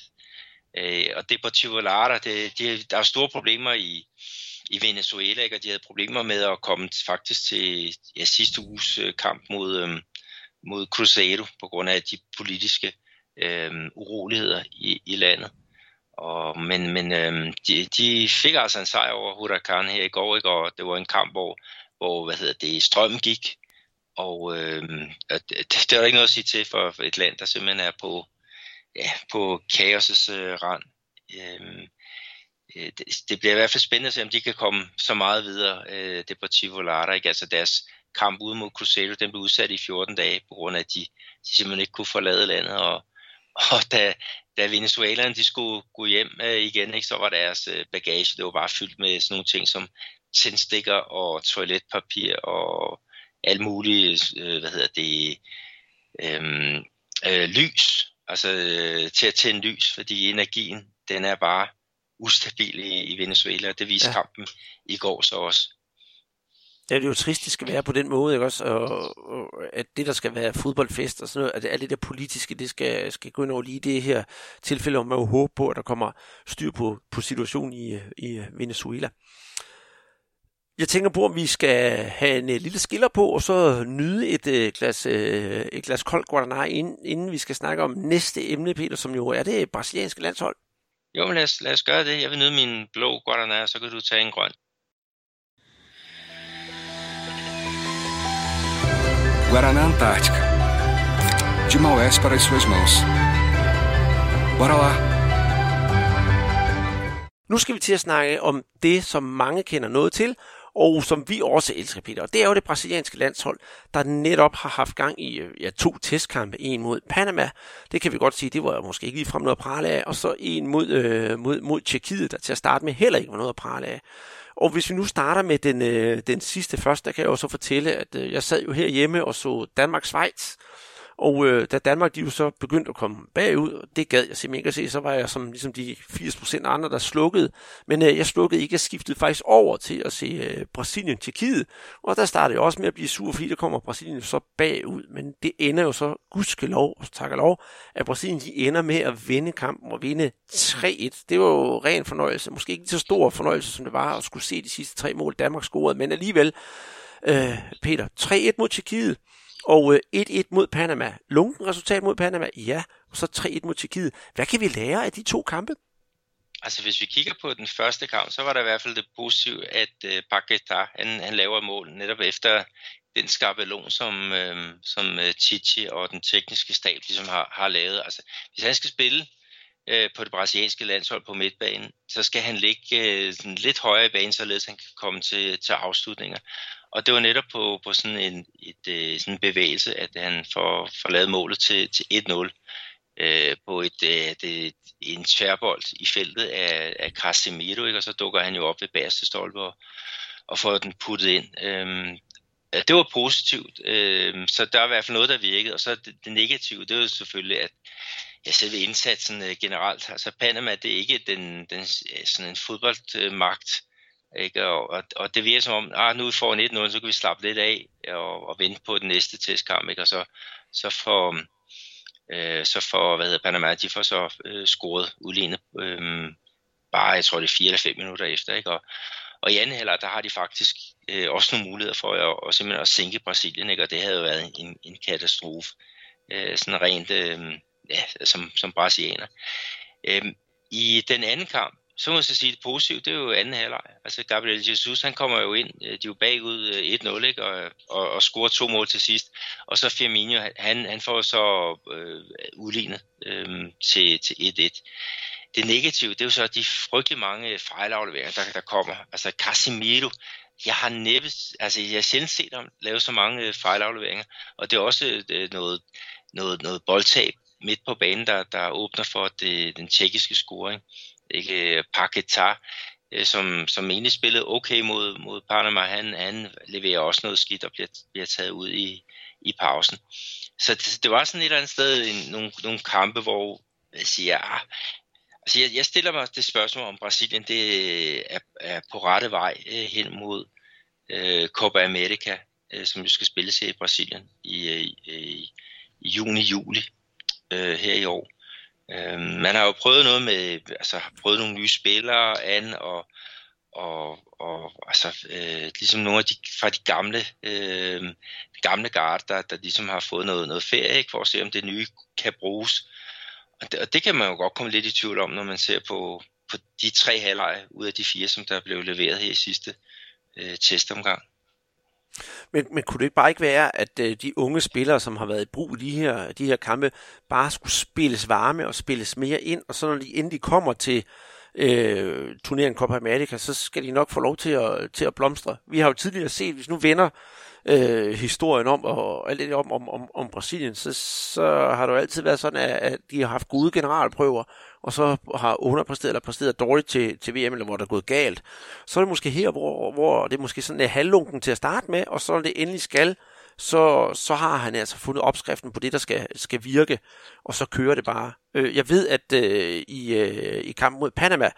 Øh, og Deportivo Lara, det, de, der er store problemer i, i Venezuela, ikke? og de havde problemer med at komme faktisk til ja, sidste uges øh, kamp mod, øh, mod Cruzeiro, på grund af de politiske øh, uroligheder i, i landet. Og, men men øh, de, de fik altså en sejr over Huracan her i går, ikke? og det var en kamp, hvor, hvor hvad hedder det, strømmen gik, og øh, det, det er der ikke noget at sige til for, for et land, der simpelthen er på, ja, på kaosets øh, rand. Øh, Øh, det, det bliver i hvert fald spændende at se, om de kan komme så meget videre, øh, Deportivo Lara. Ikke? Altså deres kamp ude mod Cruzeiro, den blev udsat i 14 dage, på grund af, at de, de simpelthen ikke kunne forlade landet. Og, og da, da Venezuelerne de skulle gå hjem øh, igen, ikke, så var deres øh, bagage det var bare fyldt med sådan nogle ting som tændstikker og toiletpapir og alt muligt, øh, hvad hedder det, øh, øh, lys, altså øh, til at tænde lys, fordi energien, den er bare ustabil i, i Venezuela, og det viste ja. kampen i går så også. Det er jo trist, det skal være på den måde, ikke også? Og, og at det, der skal være fodboldfest og sådan noget, at alt det der politiske, det skal, skal gå ind over lige det her tilfælde, og man jo håbe på, at der kommer styr på, på situationen i, i Venezuela. Jeg tænker på, om vi skal have en lille skiller på, og så nyde et, et, glas, et glas koldt Guaraná, inden, inden vi skal snakke om næste emne, Peter, som jo er det brasilianske landshold. Jo, men lad os, lad os gøre det. Jeg vil nyde min blå Guaraná, så kan du tage en grøn. Guaraná Antártica. De Maués para as suas mãos. Bora lá! Nu skal vi til at snakke om det, som mange kender noget til, og som vi også elsker, Peter. Og Det er jo det brasilianske landshold, der netop har haft gang i øh, ja, to testkampe. En mod Panama, det kan vi godt sige, det var måske ikke ligefrem noget at prale af, og så en mod, øh, mod, mod Tjekkiet, der til at starte med heller ikke var noget at prale af. Og hvis vi nu starter med den, øh, den sidste først, der kan jeg jo så fortælle, at øh, jeg sad jo herhjemme og så Danmark-Schweiz, og øh, da Danmark de jo så begyndte at komme bagud, og det gad jeg simpelthen ikke at se, så var jeg som ligesom de 80% andre, der slukkede. Men øh, jeg slukkede ikke, jeg skiftede faktisk over til at se øh, Brasilien til Og der startede jeg også med at blive sur, fordi der kommer Brasilien så bagud. Men det ender jo så, gudskelov og takker lov, at Brasilien de ender med at vinde kampen og vinde 3-1. Det var jo ren fornøjelse. Måske ikke så stor fornøjelse, som det var at skulle se de sidste tre mål, Danmark scorede. Men alligevel, øh, Peter, 3-1 mod Tjekkiet. Og øh, 1-1 mod Panama. Lunken resultat mod Panama, ja. Og så 3-1 mod Tjekkiet. Hvad kan vi lære af de to kampe? Altså hvis vi kigger på den første kamp, så var der i hvert fald det positive, at øh, Paqueta, han, han laver mål netop efter den skabelon, som, øh, som øh, Chichi og den tekniske stab ligesom har, har lavet. Altså hvis han skal spille øh, på det brasilianske landshold på midtbanen, så skal han ligge øh, sådan lidt højere i banen, således han kan komme til, til afslutninger. Og det var netop på, på sådan en et, øh, sådan en bevægelse, at han får, får lavet målet til, til 1-0 øh, på et, øh, det, en tværbold i feltet af, af Casemiro, ikke? og så dukker han jo op ved bagerste stolpe og, og får den puttet ind. Øhm, det var positivt, øhm, så der er i hvert fald noget, der virkede. Og så det, det negative, det var selvfølgelig, at ja, selve indsatsen øh, generelt, altså Panama, det er ikke den, den sådan en fodboldmagt, ikke? Og, og, og det virker som om, ah, nu får 1-0, så kan vi slappe lidt af og, og vente på den næste testkamp, ikke? og så, så får øh, så får, hvad hedder Panama, de får så øh, scoret udlignet øh, bare, jeg tror det er 4 eller 5 minutter efter, ikke? Og, og i anden halvleg, der har de faktisk øh, også nogle muligheder for at, og simpelthen at sænke Brasilien, ikke? og det havde jo været en, en katastrofe, øh, sådan rent øh, ja, som, som brasilianer. Øh, I den anden kamp, så må jeg så sige det positivt, det er jo anden halvleg. Altså Gabriel Jesus, han kommer jo ind, øh, de er jo bagud øh, 1-0, ikke? Og, og, og scorer to mål til sidst. Og så Firmino, han, han får så øh, udlignet øh, til, til 1-1. Det negative, det er jo så de frygtelig mange fejlafleveringer, der, der kommer. Altså Casemiro, jeg har næppe, altså jeg har sjældent set ham lave så mange øh, fejlafleveringer, og det er også noget, noget, noget boldtab midt på banen, der, der åbner for det, den tjekkiske scoring ikke øh, Paquetá, øh, som, som egentlig spillede okay mod, mod Panama, han, han leverer også noget skidt og bliver, bliver taget ud i, i pausen. Så det, det var sådan et eller andet sted en, nogle, nogle kampe, hvor jeg siger, ah, altså jeg, jeg stiller mig det spørgsmål om Brasilien, det øh, er, er på rette vej hen mod øh, Copa America, øh, som jo skal spilles her i Brasilien i, i, i, i juni-juli øh, her i år. Øh, man har jo prøvet noget med, altså prøvet nogle nye spillere an, og, og, og altså, øh, ligesom nogle af de, fra de gamle, øh, de gamle garde, der, der ligesom har fået noget, noget ferie, ikke, for at se, om det nye kan bruges. Og det, og det kan man jo godt komme lidt i tvivl om, når man ser på, på de tre halvleje ud af de fire, som der blev leveret her i sidste øh, testomgang. Men, men kunne det ikke bare ikke være, at øh, de unge spillere, som har været i brug i de her, de her kampe, bare skulle spilles varme og spilles mere ind, og så når de endelig kommer til øh, turneringen Copa America, så skal de nok få lov til at, til at blomstre. Vi har jo tidligere set, hvis nu vender øh, historien om, og alt det om, om, om, om Brasilien, så, så har det jo altid været sådan, at, at de har haft gode generalprøver, og så har underpræsteret eller præsteret dårligt til, til VM, eller hvor der er gået galt. Så er det måske her, hvor, hvor det er måske sådan er halvlunken til at starte med, og så når det endelig skal, så, så har han altså fundet opskriften på det, der skal, skal virke, og så kører det bare. Øh, jeg ved, at øh, i, øh, i kampen mod Panama,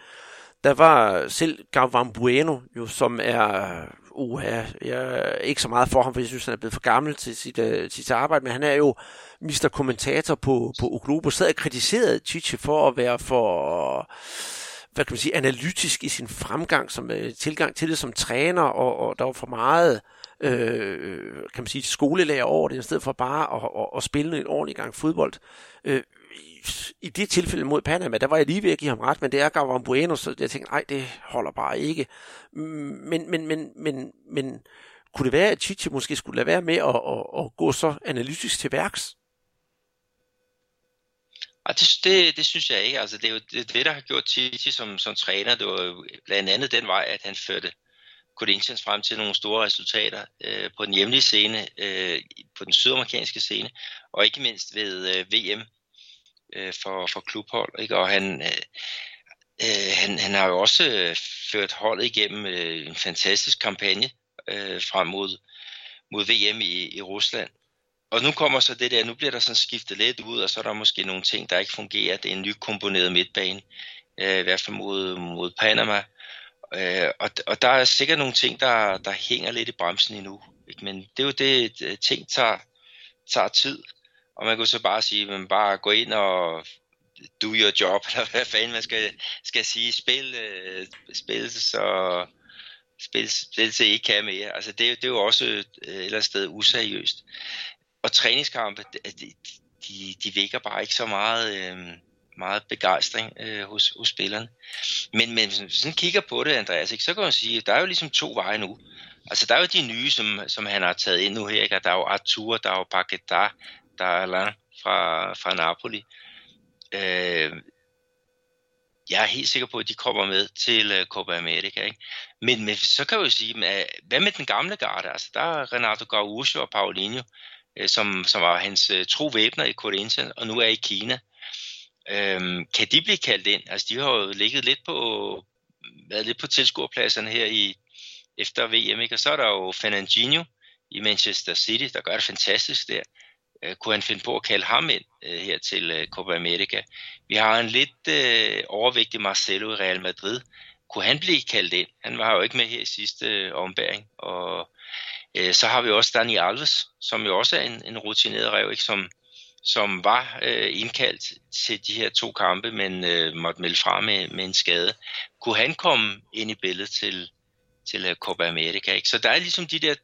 der var selv Galvan Bueno, jo, som er uha, jeg er ikke så meget for ham, for jeg synes, han er blevet for gammel til sit, uh, sit arbejde, men han er jo mister Kommentator på, på Oglobo, sad og kritiserede Chiche for at være for hvad kan man sige, analytisk i sin fremgang, som uh, tilgang til det som træner, og, og der var for meget øh, øh, kan man sige, skolelærer over det, i stedet for bare at, at, at spille en ordentlig gang fodbold. Øh, i det tilfælde mod Panama, der var jeg lige ved at give ham ret, men det er Gavron Bueno, så jeg tænkte, nej, det holder bare ikke. Men, men, men, men, men kunne det være, at Chichi måske skulle lade være med at, at, at gå så analytisk til værks? Og det, det, det synes jeg ikke. Altså, det er jo det, det der har gjort Chichi som, som træner. Det var jo blandt andet den vej, at han førte Corinthians frem til nogle store resultater øh, på den hjemlige scene, øh, på den sydamerikanske scene, og ikke mindst ved øh, VM øh, for, for klubhold. Ikke? Og han, øh, øh han, han har jo også øh, ført holdet igennem øh, en fantastisk kampagne øh, frem mod, mod VM i, i Rusland. Og nu kommer så det der, nu bliver der sådan skiftet lidt ud, og så er der måske nogle ting, der ikke fungerer. Det er en ny komponeret midtbane, øh, i hvert fald mod, mod Panama. Øh, og, og der er sikkert nogle ting, der, der hænger lidt i bremsen endnu. Ikke? Men det er jo det, øh, ting tager, tager tid. Og man kunne så bare sige, man bare gå ind og do your job, eller hvad fanden man skal, skal sige, spil, øh, spil så spil, spil til ikke kan mere. Altså det, det er jo også øh, et eller andet sted useriøst. Og træningskampe, de, de, de vækker bare ikke så meget, øh, meget begejstring øh, hos, hos spillerne. Men, men hvis man sådan kigger på det, Andreas, ikke, så kan man sige, at der er jo ligesom to veje nu. Altså der er jo de nye, som, som han har taget ind nu her. Ikke? Der er jo Artur, der er jo Paquetá, der er Alain fra, fra Napoli. Øh, jeg er helt sikker på, at de kommer med til uh, Copa America. Ikke? Men, men så kan jeg jo sige, at, øh, hvad med den gamle garde? Altså, der er Renato Gaúcho og Paulinho, øh, som, som var hans tro væbner i Corinthians, og nu er i Kina. Uh, kan de blive kaldt ind? Altså, de har jo ligget lidt på, været lidt på tilskuerpladserne her i, efter VM, ikke? og så er der jo Fernandinho i Manchester City, der gør det fantastisk der. Øh, kunne han finde på at kalde ham ind øh, her til øh, Copa America? Vi har en lidt øh, overvægtig Marcelo i Real Madrid. Kunne han blive kaldt ind? Han var jo ikke med her i sidste øh, ombæring. Og øh, så har vi også Dani Alves, som jo også er en, en rutineret rev, ikke? Som, som var øh, indkaldt til de her to kampe, men øh, måtte melde fra med, med en skade. Kunne han komme ind i billedet til, til uh, Copa America? Ikke? Så der er ligesom de der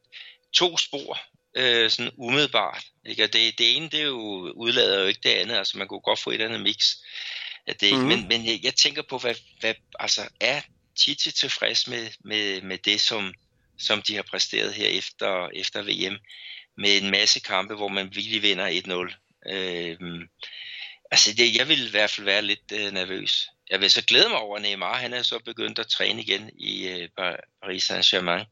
to spor, øh, sådan umiddelbart. Ikke? Og det, det ene, det er jo, udlader jo ikke det andet. Altså man kunne godt få et andet mix. At det ikke, mm. Men, men jeg, jeg tænker på, hvad, hvad altså, er Titi tilfreds med, med, med det, som, som de har præsteret her efter, efter VM? Med en masse kampe, hvor man virkelig vinder 1-0 Øh, altså det, jeg vil i hvert fald være lidt øh, nervøs. Jeg vil så glæde mig over, at Neymar han er så begyndt at træne igen i øh, Paris Saint-Germain.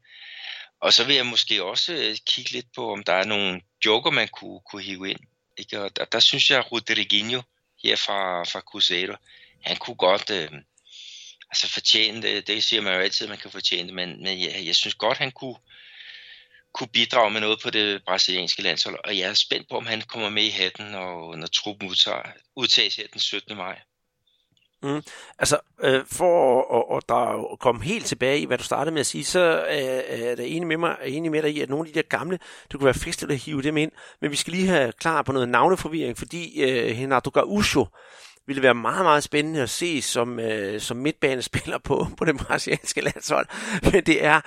Og så vil jeg måske også øh, kigge lidt på, om der er nogle joker, man kunne, kunne hive ind. Ikke? Og der, der synes jeg, at Rodriguinho her fra, fra Cruzeiro, han kunne godt øh, altså fortjene det. Det siger man jo altid, at man kan fortjene det, men, men jeg, jeg synes godt, han kunne, kunne bidrage med noget på det brasilianske landshold, og jeg er spændt på, om han kommer med i hatten, og når truppen udtager, udtages her den 17. maj. Mm. Altså, øh, for at, at, der komme helt tilbage i, hvad du startede med at sige, så er, er der enig med mig, er enig med dig i, at nogle af de der gamle, det kunne være festligt at hive dem ind, men vi skal lige have klar på noget navneforvirring, fordi øh, Renato Gaucho ville være meget, meget spændende at se som, øh, som midtbanespiller på, på det brasilianske landshold. Men det er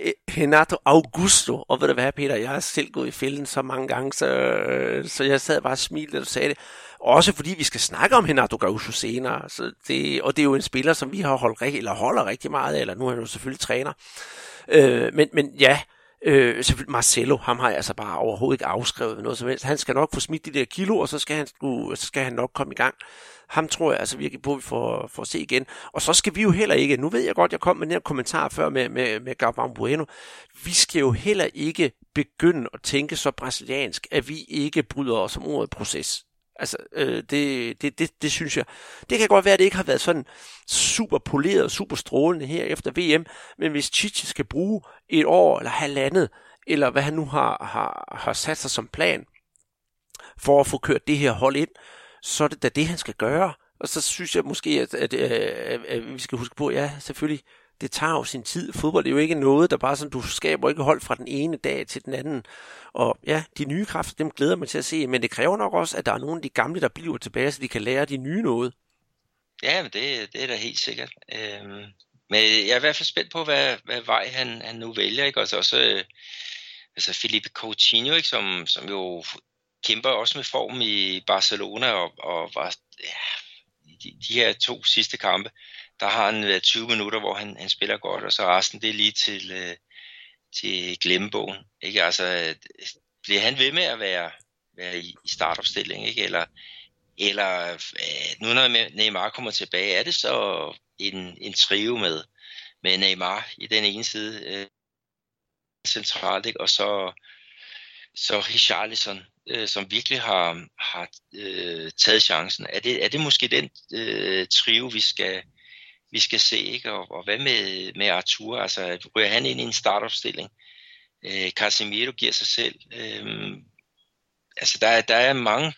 øh, Renato Augusto, og ved du hvad, Peter, jeg har selv gået i fælden så mange gange, så, øh, så jeg sad bare og smilte, da du sagde det. Også fordi vi skal snakke om Renato Gaucho senere, så det, og det er jo en spiller, som vi har holdt eller holder rigtig meget af, eller nu er han jo selvfølgelig træner. Øh, men, men ja, Øh, selvfølgelig Marcelo, ham har jeg altså bare overhovedet ikke afskrevet noget som helst. Han skal nok få smidt de der kilo, og så skal han, så skal han nok komme i gang. Ham tror jeg altså virkelig på, at vi får, får se igen. Og så skal vi jo heller ikke, nu ved jeg godt, jeg kom med en kommentar før med, med, med Gabon Bueno, vi skal jo heller ikke begynde at tænke så brasiliansk, at vi ikke bryder os om ordet proces. Altså, øh, det, det, det, det synes jeg. Det kan godt være, at det ikke har været sådan super poleret, super strålende her efter VM, men hvis Chichi skal bruge et år eller halvandet, eller hvad han nu har, har, har sat sig som plan, for at få kørt det her hold ind, så er det da det, han skal gøre. Og så synes jeg måske, at, at, øh, at, at vi skal huske på, ja, selvfølgelig, det tager jo sin tid. Fodbold er jo ikke noget, der bare sådan, du skaber ikke hold fra den ene dag til den anden. Og ja, de nye kræfter, dem glæder man til at se, men det kræver nok også, at der er nogle af de gamle, der bliver tilbage, så de kan lære de nye noget. Ja, men det, det er da helt sikkert. Øhm, men jeg er i hvert fald spændt på, hvad, hvad vej han, han nu vælger. Ikke? Også, også øh, altså Felipe Coutinho, ikke? Som, som jo kæmper også med form i Barcelona og, og var ja, de, de her to sidste kampe der har han øh, været 20 minutter, hvor han, han spiller godt, og så resten det er lige til, øh, til glemmebogen. Ikke? Altså, øh, bliver han ved med at være, være i, i startopstilling, ikke? Eller, eller øh, nu når Neymar kommer tilbage, er det så en, en trio med, med Neymar i den ene side øh, centralt, ikke? og så, så Richarlison, øh, som virkelig har, har øh, taget chancen. Er det, er det måske den øh, trio, vi skal, vi skal se, ikke? Og, og hvad med, med Arthur? Altså, ryger han ind i en startopstilling? Øh, Casemiro giver sig selv. Øh, altså, der, der er mange,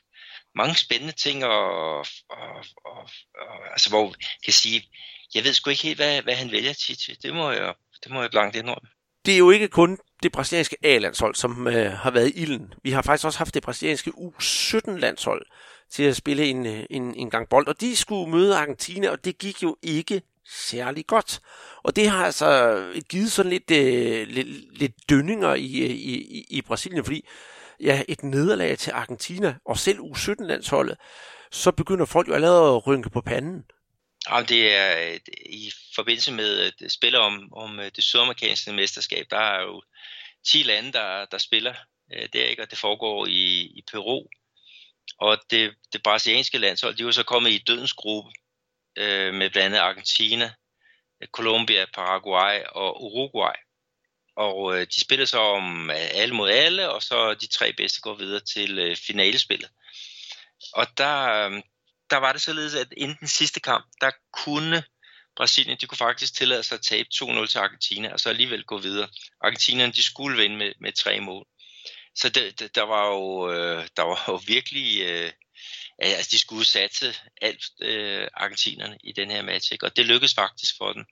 mange spændende ting, og, og, og, og, altså, hvor jeg kan sige, jeg ved sgu ikke helt, hvad, hvad han vælger til. Det må jeg, det må jeg blankt indrømme. Det er jo ikke kun det brasilianske A-landshold, som øh, har været i ilden. Vi har faktisk også haft det brasilianske U17-landshold, til at spille en, øh, en, en gang bold, og de skulle møde Argentina, og det gik jo ikke særlig godt. Og det har altså givet sådan lidt, øh, lidt, lidt dønninger i, øh, i, i Brasilien, fordi ja, et nederlag til Argentina, og selv U17-landsholdet, så begynder folk jo allerede at rynke på panden. Jamen, det er øh, i forbindelse med det spiller om, om det sydamerikanske mesterskab, der er jo 10 lande, der, der spiller der, ikke? og det foregår i, i Peru, og det, det brasilianske landshold, de var så kommet i dødens gruppe øh, med blandt andet Argentina, Colombia, Paraguay og Uruguay. Og øh, de spillede så om øh, alle mod alle, og så de tre bedste går videre til øh, finalespillet. Og der, øh, der var det således, at inden den sidste kamp, der kunne Brasilien, de kunne faktisk tillade sig at tabe 2-0 til Argentina, og så alligevel gå videre. Argentina, de skulle vinde med, med tre mål så det, det, der var jo, øh, der var jo virkelig, øh, altså de skulle satse alt øh, argentinerne i den her match, ikke? og det lykkedes faktisk for dem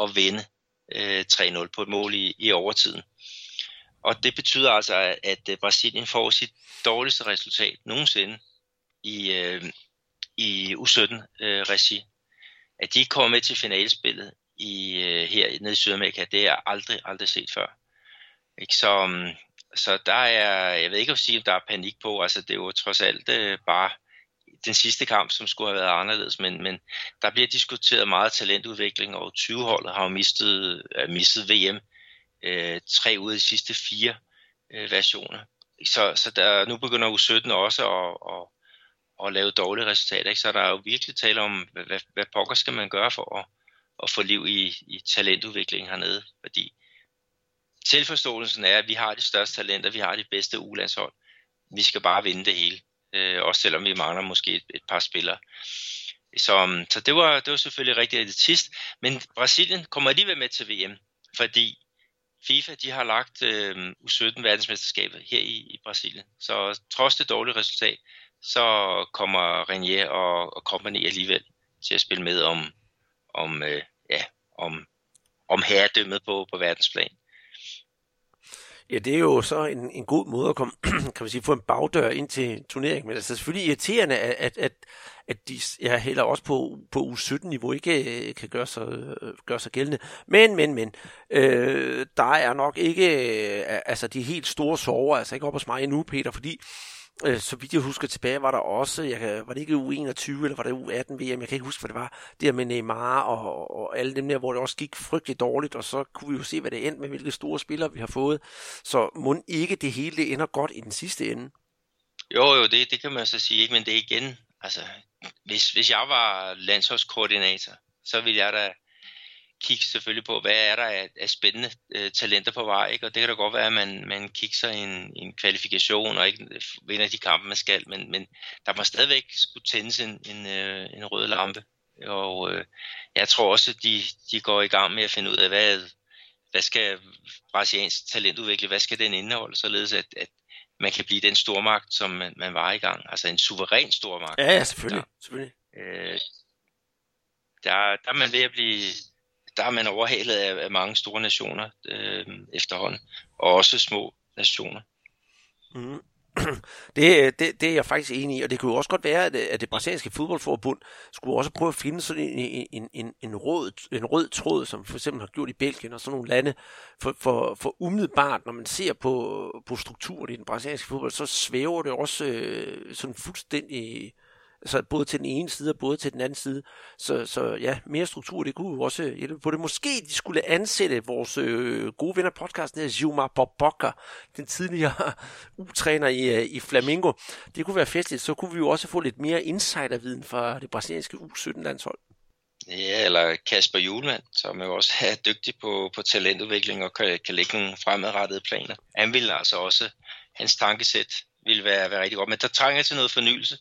at vinde øh, 3-0 på et mål i, i overtiden. Og det betyder altså, at, at Brasilien får sit dårligste resultat nogensinde i, øh, i U17-regi. Øh, at de kommer med til finalespillet i, øh, her nede i Sydamerika, det er aldrig, aldrig set før. Ikke? Så, mm, så der er, jeg ved ikke at sige, om der er panik på, altså det er jo trods alt øh, bare den sidste kamp, som skulle have været anderledes, men, men der bliver diskuteret meget talentudvikling, og 20-holdet har jo mistet, øh, mistet VM øh, tre ud af de sidste fire øh, versioner. Så, så der, nu begynder U17 også at, at, at lave dårlige resultater, ikke? så der er jo virkelig tale om, hvad, hvad pokker skal man gøre for at, at få liv i, i talentudviklingen hernede, fordi selvforståelsen er, at vi har de største talenter, vi har de bedste ulandshold. Vi skal bare vinde det hele, øh, også selvom vi mangler måske et, et par spillere. Så, så det, var, det var selvfølgelig rigtig elitist, men Brasilien kommer alligevel med til VM, fordi FIFA de har lagt øh, U17-verdensmesterskabet her i, i Brasilien. Så trods det dårlige resultat, så kommer Renier og, og company alligevel til at spille med om, om, øh, ja, om, om herredømmet på, på verdensplan. Ja, det er jo så en, en god måde at komme, kan man sige, få en bagdør ind til turneringen. Men altså det er selvfølgelig irriterende, at, at, at, de ja, heller også på, på U17-niveau ikke øh, kan gøre sig, øh, gøre sig gældende. Men, men, men, øh, der er nok ikke øh, altså de helt store sover, altså ikke op hos mig endnu, Peter, fordi Øh, så vidt jeg husker tilbage, var der også, jeg kan, var det ikke U21 eller var det U18 VM, jeg kan ikke huske, hvad det var, der med Neymar og, og alle dem der, hvor det også gik frygteligt dårligt, og så kunne vi jo se, hvad det endte med, hvilke store spillere vi har fået. Så må ikke det hele det ender godt i den sidste ende? Jo, jo, det, det kan man så sige, ikke? men det er igen, altså, hvis, hvis jeg var landsholdskoordinator, så ville jeg da kigge selvfølgelig på, hvad er der af, af spændende øh, talenter på vej, ikke? og det kan da godt være, at man, man kigger en, en kvalifikation og ikke vinder de kampe, man skal, men, men der må stadigvæk skulle tændes en, en, øh, en rød lampe, og øh, jeg tror også, at de, de går i gang med at finde ud af, hvad, hvad skal brasiliansk talent udvikle, hvad skal den indeholde, således at, at man kan blive den stormagt, som man, man var i gang, altså en suveræn stormagt. Ja, ja selvfølgelig. selvfølgelig. Øh, der, der er man ved at blive der er man overhalet af, af mange store nationer øh, efterhånden, og også små nationer. Mm. Det, øh, det, det er jeg faktisk enig i, og det kunne jo også godt være, at, at det brasilianske fodboldforbund skulle også prøve at finde sådan en, en, en, en, rød, en rød tråd, som for eksempel har gjort i Belgien og sådan nogle lande, for, for, for umiddelbart, når man ser på, på strukturen i den brasilianske fodbold, så svæver det også øh, sådan fuldstændig øh, så både til den ene side og både til den anden side. Så, så ja, mere struktur, det kunne jo også hjælpe på det. Måske de skulle ansætte vores øh, gode venner podcasten her, Juma Bobokker, den tidligere U-træner i, øh, i Flamingo. Det kunne være festligt, så kunne vi jo også få lidt mere insiderviden fra det brasilianske U17-landshold. Ja, eller Kasper Julemand, som jo også er dygtig på, på talentudvikling og kan, kan lægge nogle fremadrettede planer. Han ville altså også, hans tankesæt vil være, være rigtig godt, men der trænger til noget fornyelse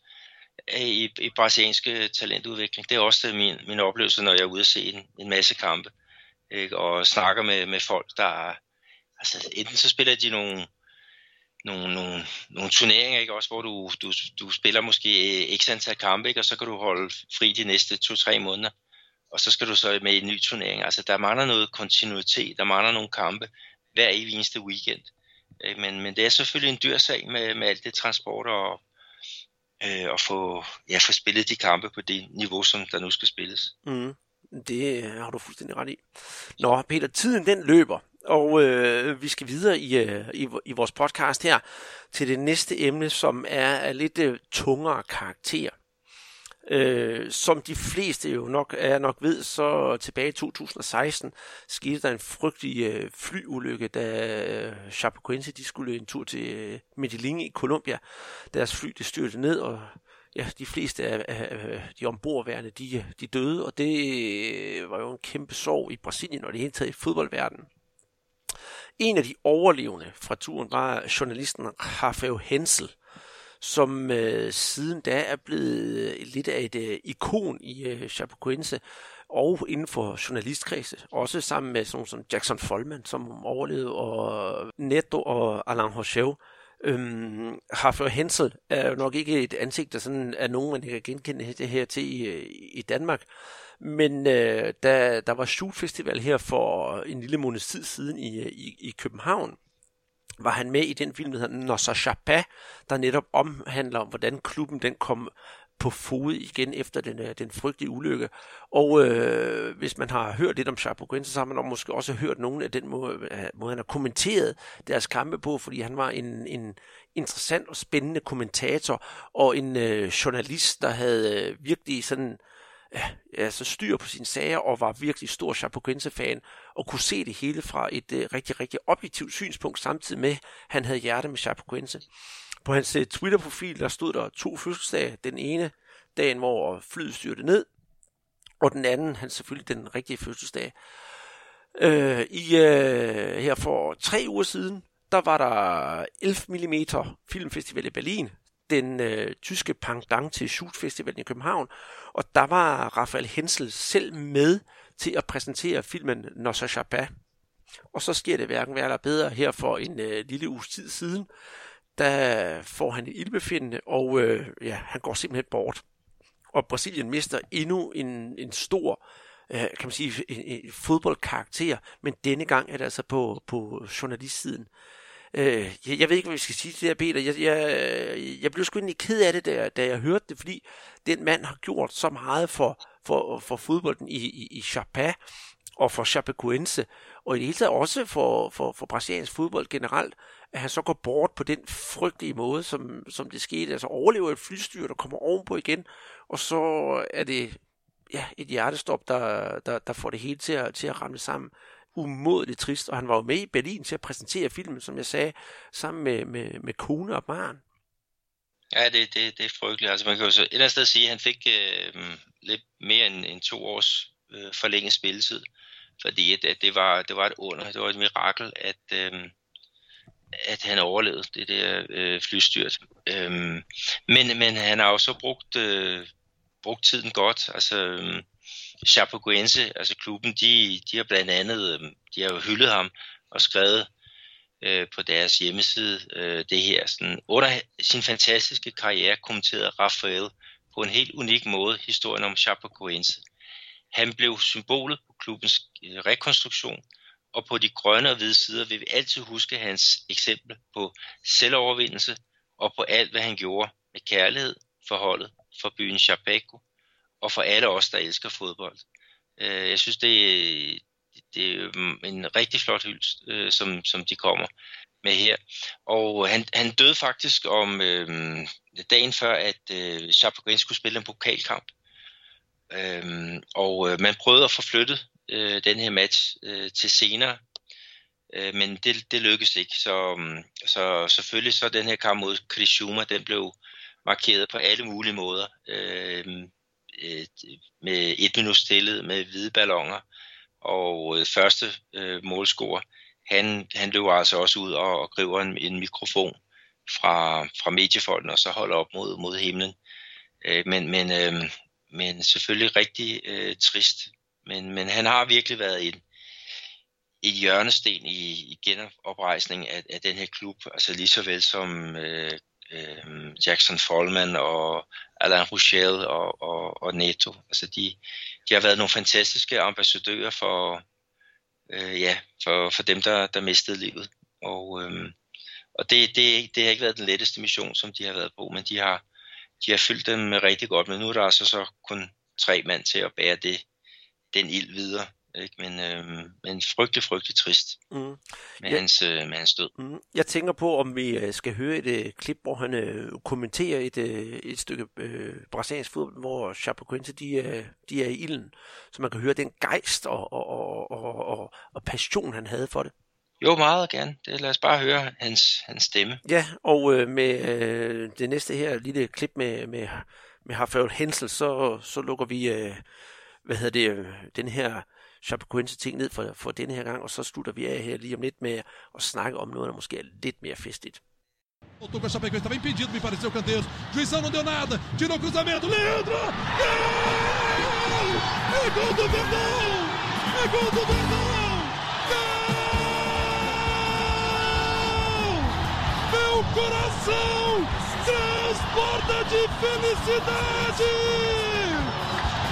i, i brasilianske talentudvikling. Det er også min, min oplevelse, når jeg er ude at se en, en masse kampe ikke? og snakker med, med folk, der altså enten så spiller de nogle, nogle, nogle, nogle turneringer, ikke? også hvor du, du, du spiller måske x antal kampe, ikke? og så kan du holde fri de næste to-tre måneder, og så skal du så med i en ny turnering. Altså der mangler noget kontinuitet, der mangler nogle kampe hver eneste weekend. Men, men det er selvfølgelig en dyr sag med, med alt det transport og, øh, og få, ja, få spillet de kampe på det niveau, som der nu skal spilles. Mm. Det øh, har du fuldstændig ret i. Nå, Peter, tiden den løber, og øh, vi skal videre i, øh, i, i vores podcast her til det næste emne, som er af lidt øh, tungere karakter. Øh, som de fleste jo nok er nok ved, så tilbage i 2016 skete der en frygtelig øh, flyulykke, da øh, Chapecoense de skulle en tur til øh, Medellin i Colombia. Deres fly det styrte ned, og ja, de fleste af, af de ombordværende, de, de døde, og det øh, var jo en kæmpe sorg i Brasilien og det hele taget i fodboldverdenen. En af de overlevende fra turen var journalisten Rafael Hensel, som øh, siden da er blevet øh, lidt af et øh, ikon i øh, Chapecoense og inden for journalistkredse, også sammen med sådan som Jackson Folman, som overlevede, og Neto og Alain Rochelle, Øhm, Harfer Hensel er jo nok ikke et ansigt, der sådan er nogen, man kan genkende det her til i, øh, i Danmark. Men øh, da der var Shoot Festival her for en lille måneds tid siden i, øh, i, i København, var han med i den film, der hedder Nossa Chapa, der netop omhandler om, hvordan klubben den kom på fod igen efter den, øh, den frygtelige ulykke. Og øh, hvis man har hørt lidt om Chapecoense, så har man måske også hørt nogle af den måde, øh, måde, han har kommenteret deres kampe på, fordi han var en, en interessant og spændende kommentator, og en øh, journalist, der havde øh, virkelig sådan øh, altså styr på sine sager og var virkelig stor Chapecoense-fan og kunne se det hele fra et øh, rigtig, rigtig objektivt synspunkt, samtidig med, at han havde hjerte med Chapecoense. På hans øh, Twitter-profil, der stod der to fødselsdage. Den ene dagen, hvor flyet styrte ned, og den anden, han selvfølgelig den rigtige fødselsdag. Øh, I øh, her for tre uger siden, der var der 11 mm filmfestival i Berlin, den øh, tyske pangdang til Shoot Festivalen i København, og der var Rafael Hensel selv med til at præsentere filmen Nossa Chapa. Og så sker det hverken værre eller bedre her for en øh, lille uges tid siden. Der får han et ildbefindende, og øh, ja, han går simpelthen bort. Og Brasilien mister endnu en, en stor øh, kan man sige, en, en fodboldkarakter, men denne gang er det altså på, på journalistsiden. Øh, jeg, jeg ved ikke, hvad vi skal sige til det her, Peter. Jeg, jeg, jeg blev sgu egentlig ked af det, da, da jeg hørte det, fordi den mand har gjort så meget for, for, for fodbolden i, i, i Chapa og for Chapecoense, og i det hele taget også for, for, for brasiliansk fodbold generelt, at han så går bort på den frygtelige måde, som, som det skete. Altså overlever et flystyr, der kommer ovenpå igen, og så er det ja, et hjertestop, der, der, der får det hele til at, til at ramme sammen umådeligt trist, og han var jo med i Berlin til at præsentere filmen, som jeg sagde, sammen med, med, med kone og barn. Ja, det, det, det er frygteligt. Altså man kan jo så et eller andet sted sige, at han fik øh, lidt mere end, end to års øh, forlænget spilletid, fordi at, at det, var, det var et under, det var et mirakel, at, øh, at han overlevede det der øh, flystyrt. Øh, men, men han har også brugt, øh, brugt tiden godt. Altså, øh, Chapecoense, altså klubben, de, de har blandt andet, øhm, de har jo hyldet ham og skrevet øh, på deres hjemmeside øh, det her. Sådan, under sin fantastiske karriere kommenterede Rafael på en helt unik måde historien om Chapecoense. Han blev symbolet på klubbens øh, rekonstruktion, og på de grønne og hvide sider vil vi altid huske hans eksempel på selvovervindelse og på alt, hvad han gjorde med kærlighed for holdet, for byen Chapeco og for alle os, der elsker fodbold. Øh, jeg synes, det, det er en rigtig flot hyldest, øh, som, som de kommer med her. Og han, han døde faktisk om øh, dagen før, at øh, Chapecoense skulle spille en pokalkamp. Øh, og øh, man prøvede at få flyttet øh, den her match øh, til senere, øh, men det, det lykkedes ikke. Så, øh, så selvfølgelig så den her kamp mod Krishuma, den blev markeret på alle mulige måder. Øh, øh, med et minut stillet med hvide ballonger. Og øh, første øh, målscorer, han, han løber altså også ud og, og griber en, en mikrofon fra, fra mediefolden, og så holder op mod, mod himlen. Øh, men, men, øh, men selvfølgelig rigtig øh, trist. Men, men han har virkelig været en, et hjørnesten i, i genoprejsning af, af den her klub, altså lige så vel som øh, øh, Jackson Follman og Alain Rochelle og, og, og Neto. Altså de, de har været nogle fantastiske ambassadører for, øh, ja, for, for dem, der, der mistede livet. Og, øh, og det, det, det har ikke været den letteste mission, som de har været på, men de har, de har fyldt dem rigtig godt. Men nu er der altså så kun tre mand til at bære det, den ild videre. Ikke? Men, øh, men frygtelig, frygtelig trist mm. med, ja. hans, øh, med hans død. Mm. Jeg tænker på, om vi øh, skal høre et øh, klip, hvor han øh, kommenterer et, øh, et stykke øh, brasiliansk fodbold, hvor Chapecoense de, øh, de er i ilden, så man kan høre den gejst og, og, og, og, og, og passion, han havde for det. Jo, meget gerne. Det, lad os bare høre hans, hans stemme. Ja, og øh, med øh, det næste her lille klip med, med, med Rafael Hensel, så, så lukker vi, øh, hvad hedder det, øh, den her Chapecoense ting ned for, for denne her gang, og så slutter vi af her lige om lidt med at snakke om noget, der måske er lidt mere festligt. Voltou com a Chapecoense, estava impedido, me pareceu Canteiros. Um Juizão não deu nada, tirou o cruzamento, Leandro! Gol! É gol do Verdão! É gol do Verdão! Gol! Meu coração transborda de felicidade.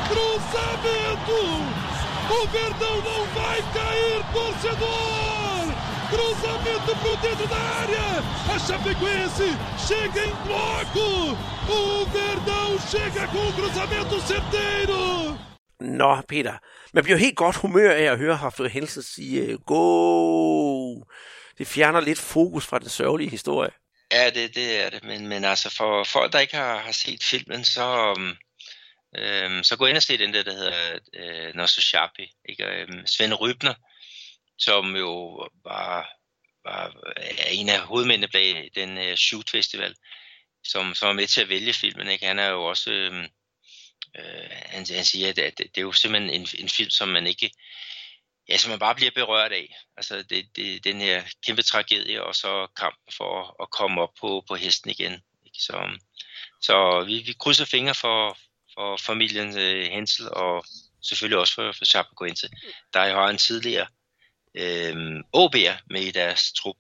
Cruzamento. O Verdão não vai cair, torcedor. Cruzamento pro dentro da área. A Chapecoense chega em bloco. O Verdão chega com o cruzamento certeiro. Nå, Peter, man bliver helt godt humør af at høre Hafrid Hensen sige, go! Det fjerner lidt fokus fra den sørgelige historie. Ja, det, det er det, men, men altså for folk, der ikke har, har set filmen, så, øhm, så gå ind og se den der, der hedder øh, Nosso Sharpie, ikke? Øhm, Svend Rybner, som jo var, var er en af hovedmændene bag den øh, Shoot Festival, som, som er med til at vælge filmen. Ikke? Han er jo også, øhm, øh, han, han siger, at det, det er jo simpelthen en, en film, som man ikke, ja, som man bare bliver berørt af. Altså det, det, den her kæmpe tragedie, og så kampen for at komme op på, på hesten igen. Ikke? Så, så vi, vi krydser fingre for, for familien øh, Hensel, og selvfølgelig også for, for Chapecoense, der har en tidligere øh, OB'er med i deres trup.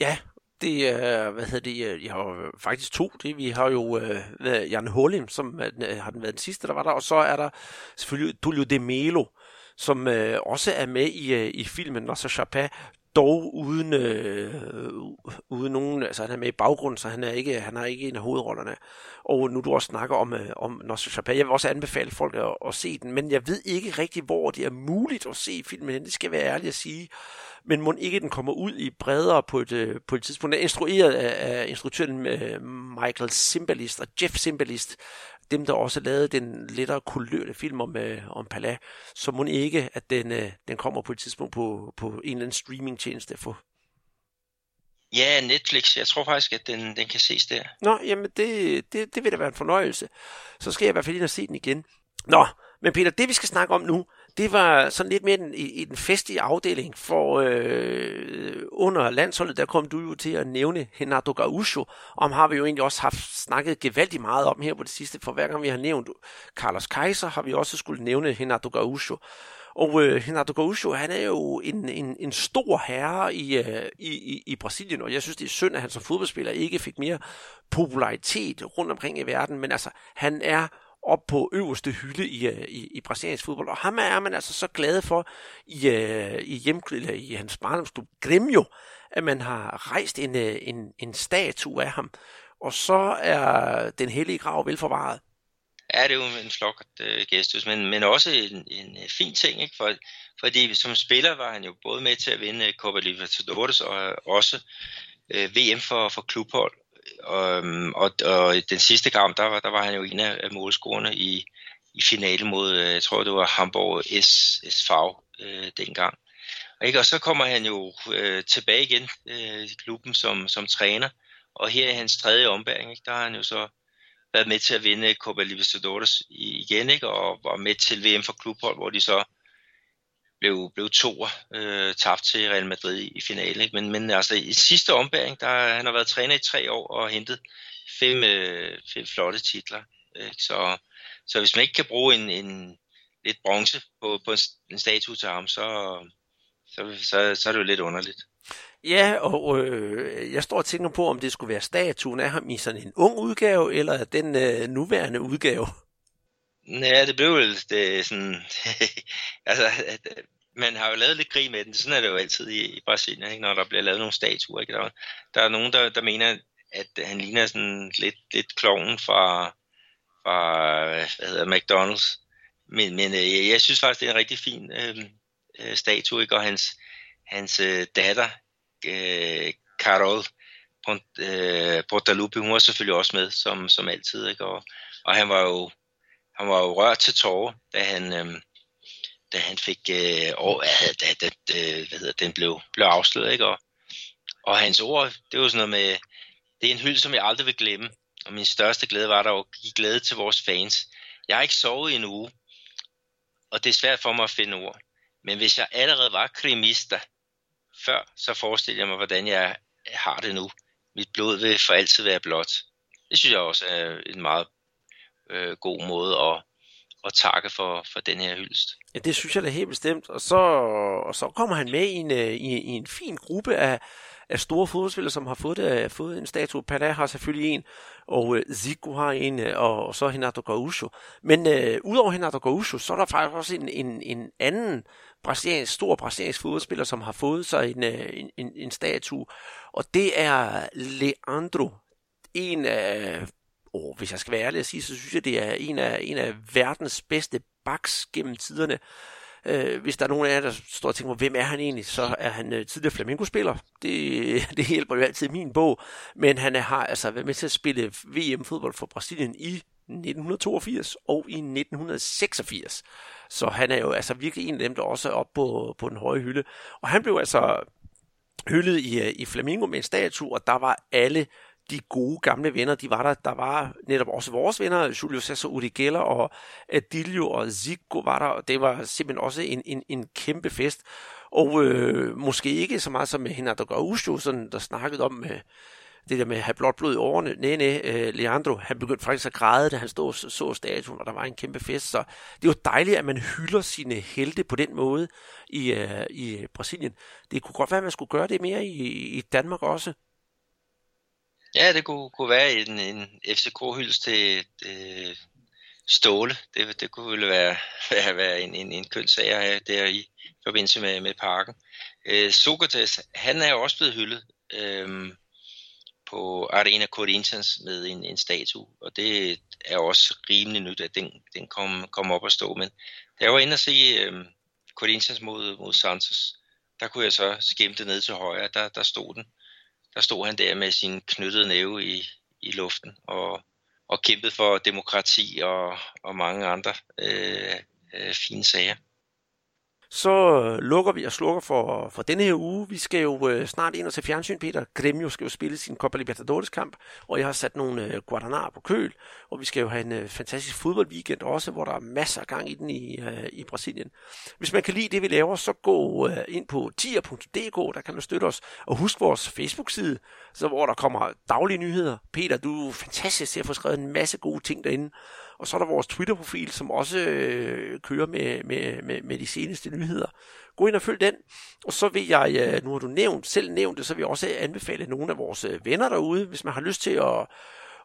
Ja, det er, hvad hedder det, øh, jeg har faktisk to. Det, vi har jo øh, Jan Holim, som øh, øh, har den været den sidste, der var der, og så er der selvfølgelig Tullio De Melo, som øh, også er med i, øh, i filmen Nossa Chapa, dog uden, øh, uden nogen, altså han er med i baggrunden, så han er ikke, han er ikke en af hovedrollerne. Og nu du også snakker om, øh, om Nossa Chapa, jeg vil også anbefale folk at, at se den, men jeg ved ikke rigtig, hvor det er muligt at se filmen, det skal være ærlig at sige men må ikke den kommer ud i bredere på et, øh, på et tidspunkt. Den er instrueret af, af instruktøren øh, Michael Simbalist og Jeff Simbalist, dem der også lavede den lettere kulørte film om, øh, om Pala, så må ikke, at den, den kommer på et tidspunkt på, på en eller anden streamingtjeneste for. Ja, Netflix. Jeg tror faktisk, at den, den kan ses der. Nå, jamen det, det, det vil da være en fornøjelse. Så skal jeg i hvert fald ind og se den igen. Nå, men Peter, det vi skal snakke om nu, det var sådan lidt mere den, i, i den festlige afdeling, for øh, under landsholdet, der kom du jo til at nævne Renato Gaucho, om har vi jo egentlig også haft snakket gevaldigt meget om her på det sidste, for hver gang vi har nævnt Carlos Kaiser, har vi også skulle nævne Renato Gaucho. Og øh, Renato Gaucho, han er jo en, en, en stor herre i, øh, i, i Brasilien, og jeg synes, det er synd, at han som fodboldspiller ikke fik mere popularitet rundt omkring i verden, men altså, han er op på øverste hylde i, øh, i, i brasiliansk fodbold. Og ham er man altså så glad for i, øh, i, hjem, eller i hans barndomsklub Gremio, at man har rejst en, øh, en, en statue af ham. Og så er den hellige grav velforvaret. Ja, det er jo en flok øh, gestus, men, men også en, en fin ting, ikke? For, fordi som spiller var han jo både med til at vinde Copa Libertadores og også øh, VM for, for klubhold og, øhm, og, og den sidste kamp, der var, der var han jo en af, målscorerne i, i finalen mod, øh, jeg tror det var Hamburg S, SV øh, dengang. Og, ikke? og så kommer han jo øh, tilbage igen øh, i klubben som, som træner, og her i hans tredje ombæring, ikke? der har han jo så været med til at vinde Copa Libertadores igen, ikke? og var med til VM for klubhold, hvor de så blev, blev to øh, tabt til Real Madrid i, i finalen. Ikke? Men, men altså i sidste ombæring, der han har været træner i tre år og hentet fem, øh, fem flotte titler. Ikke? Så, så hvis man ikke kan bruge en, en lidt bronze på, på en, en statue til ham, så, så, så, så er det jo lidt underligt. Ja, og øh, jeg står og tænker på, om det skulle være statuen af ham i sådan en ung udgave, eller den øh, nuværende udgave. Ja, det blev vel det, sådan... altså, man har jo lavet lidt krig med den. Sådan er det jo altid i, i Brasilien, ikke? når der bliver lavet nogle statuer. Ikke? Der, der er nogen, der, der mener, at han ligner sådan lidt, lidt kloven fra, fra hvad hedder, McDonald's. Men, men øh, jeg, jeg synes faktisk, det er en rigtig fin øhm, øh, statue, ikke? og hans, hans øh, datter, øh, Carol øh, Portalupi, hun var selvfølgelig også med, som, som altid. Ikke? Og, og han var jo han var jo rørt til tårer, da han, øh, da han fik, øh, og, da, da, da, øh, hvad hedder, den blev, blev afsløret, ikke? Og, og hans ord, det var sådan noget med, det er en hylde, som jeg aldrig vil glemme, og min største glæde var der at give glæde til vores fans. Jeg har ikke sovet i en uge, og det er svært for mig at finde ord. Men hvis jeg allerede var krimista før, så forestiller jeg mig, hvordan jeg har det nu. Mit blod vil for altid være blåt. Det synes jeg også er en meget øh, god måde at, at takke for, for den her hyldest. Ja, det synes jeg da helt bestemt. Og så, og så kommer han med i en, øh, i, i en fin gruppe af, af store fodboldspillere, som har fået, det, fået en statue. Pelé har selvfølgelig en, og øh, Zico har en, øh, og, og så Renato Gaúcho. Men øh, udover Renato Gaúcho, så er der faktisk også en, en, en anden brasiliansk, stor brasiliansk fodboldspiller, som har fået sig en, øh, en, en, en statue, og det er Leandro. En af, og hvis jeg skal være ærlig at sige, så synes jeg, det er en af, en af verdens bedste backs gennem tiderne. Øh, hvis der er nogen af jer, der står og tænker, hvem er han egentlig, så er han øh, tidligere flamenco-spiller. Det, det hjælper jo altid i min bog. Men han har altså været med til at spille VM-fodbold for Brasilien i 1982 og i 1986. Så han er jo altså virkelig en af dem, der også er oppe på, på den høje hylde. Og han blev altså hyldet i, øh, i Flamingo med en statue, og der var alle de gode gamle venner, de var der. Der var netop også vores venner, Julio Cesar Urigella og Adilio og Zico var der, og det var simpelthen også en, en, en kæmpe fest. Og øh, måske ikke så meget som med Renato Gaúcho, sådan, der snakkede om øh, det der med at have blåt blod i årene. Nej, nej, øh, Leandro, han begyndte faktisk at græde, da han stod så statuen, og der var en kæmpe fest. Så det er jo dejligt, at man hylder sine helte på den måde i, øh, i Brasilien. Det kunne godt være, at man skulle gøre det mere i, i Danmark også. Ja, det kunne, kunne være en, en FCK-hyldest til øh, Ståle. Det, det kunne vel være, være, være en, en, en køn sag at have der i forbindelse med, med parken. Øh, Sokrates, han er jo også blevet hyldet øh, på Arena Corinthians med en, en statue, og det er også rimelig nyt, at den, den kom, kom op at stå. Men da jeg var inde og se øh, Corinthians mod, mod Santos, der kunne jeg så skimte ned til højre, der, der stod den der stod han der med sin knyttede næve i, i luften og, og kæmpede for demokrati og, og mange andre øh, øh, fine sager så lukker vi og slukker for, for denne her uge. Vi skal jo øh, snart ind og til fjernsyn, Peter. Gremio skal jo spille sin Copa Libertadores kamp, og jeg har sat nogle øh, Guadalajara på køl, og vi skal jo have en øh, fantastisk fodboldweekend også, hvor der er masser af gang i den i, øh, i Brasilien. Hvis man kan lide det, vi laver, så gå øh, ind på tier.dk, der kan man støtte os, og husk vores Facebook-side, så hvor der kommer daglige nyheder. Peter, du er fantastisk til at få skrevet en masse gode ting derinde. Og så er der vores Twitter-profil, som også øh, kører med, med, med, med de seneste nyheder. Gå ind og følg den. Og så vil jeg, øh, nu har du nævnt, selv nævnt det, så vil jeg også anbefale nogle af vores øh, venner derude, hvis man har lyst til at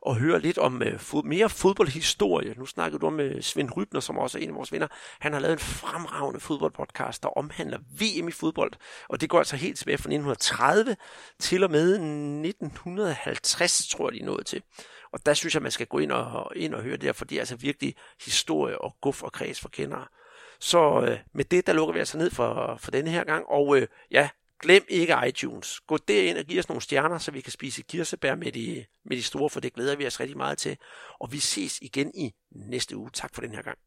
og høre lidt om øh, fod, mere fodboldhistorie. Nu snakkede du om uh, Svend Rybner, som også er en af vores venner. Han har lavet en fremragende fodboldpodcast, der omhandler VM i fodbold. Og det går altså helt tilbage fra 1930 til og med 1950, tror jeg, de nåede til. Og der synes jeg, man skal gå ind og, ind og høre det her, for det er altså virkelig historie og guf og kreds for kendere. Så øh, med det, der lukker vi altså ned for, for denne her gang. Og øh, ja, glem ikke iTunes. Gå derind og giv os nogle stjerner, så vi kan spise kirsebær med de, med de store, for det glæder vi os rigtig meget til. Og vi ses igen i næste uge. Tak for den her gang.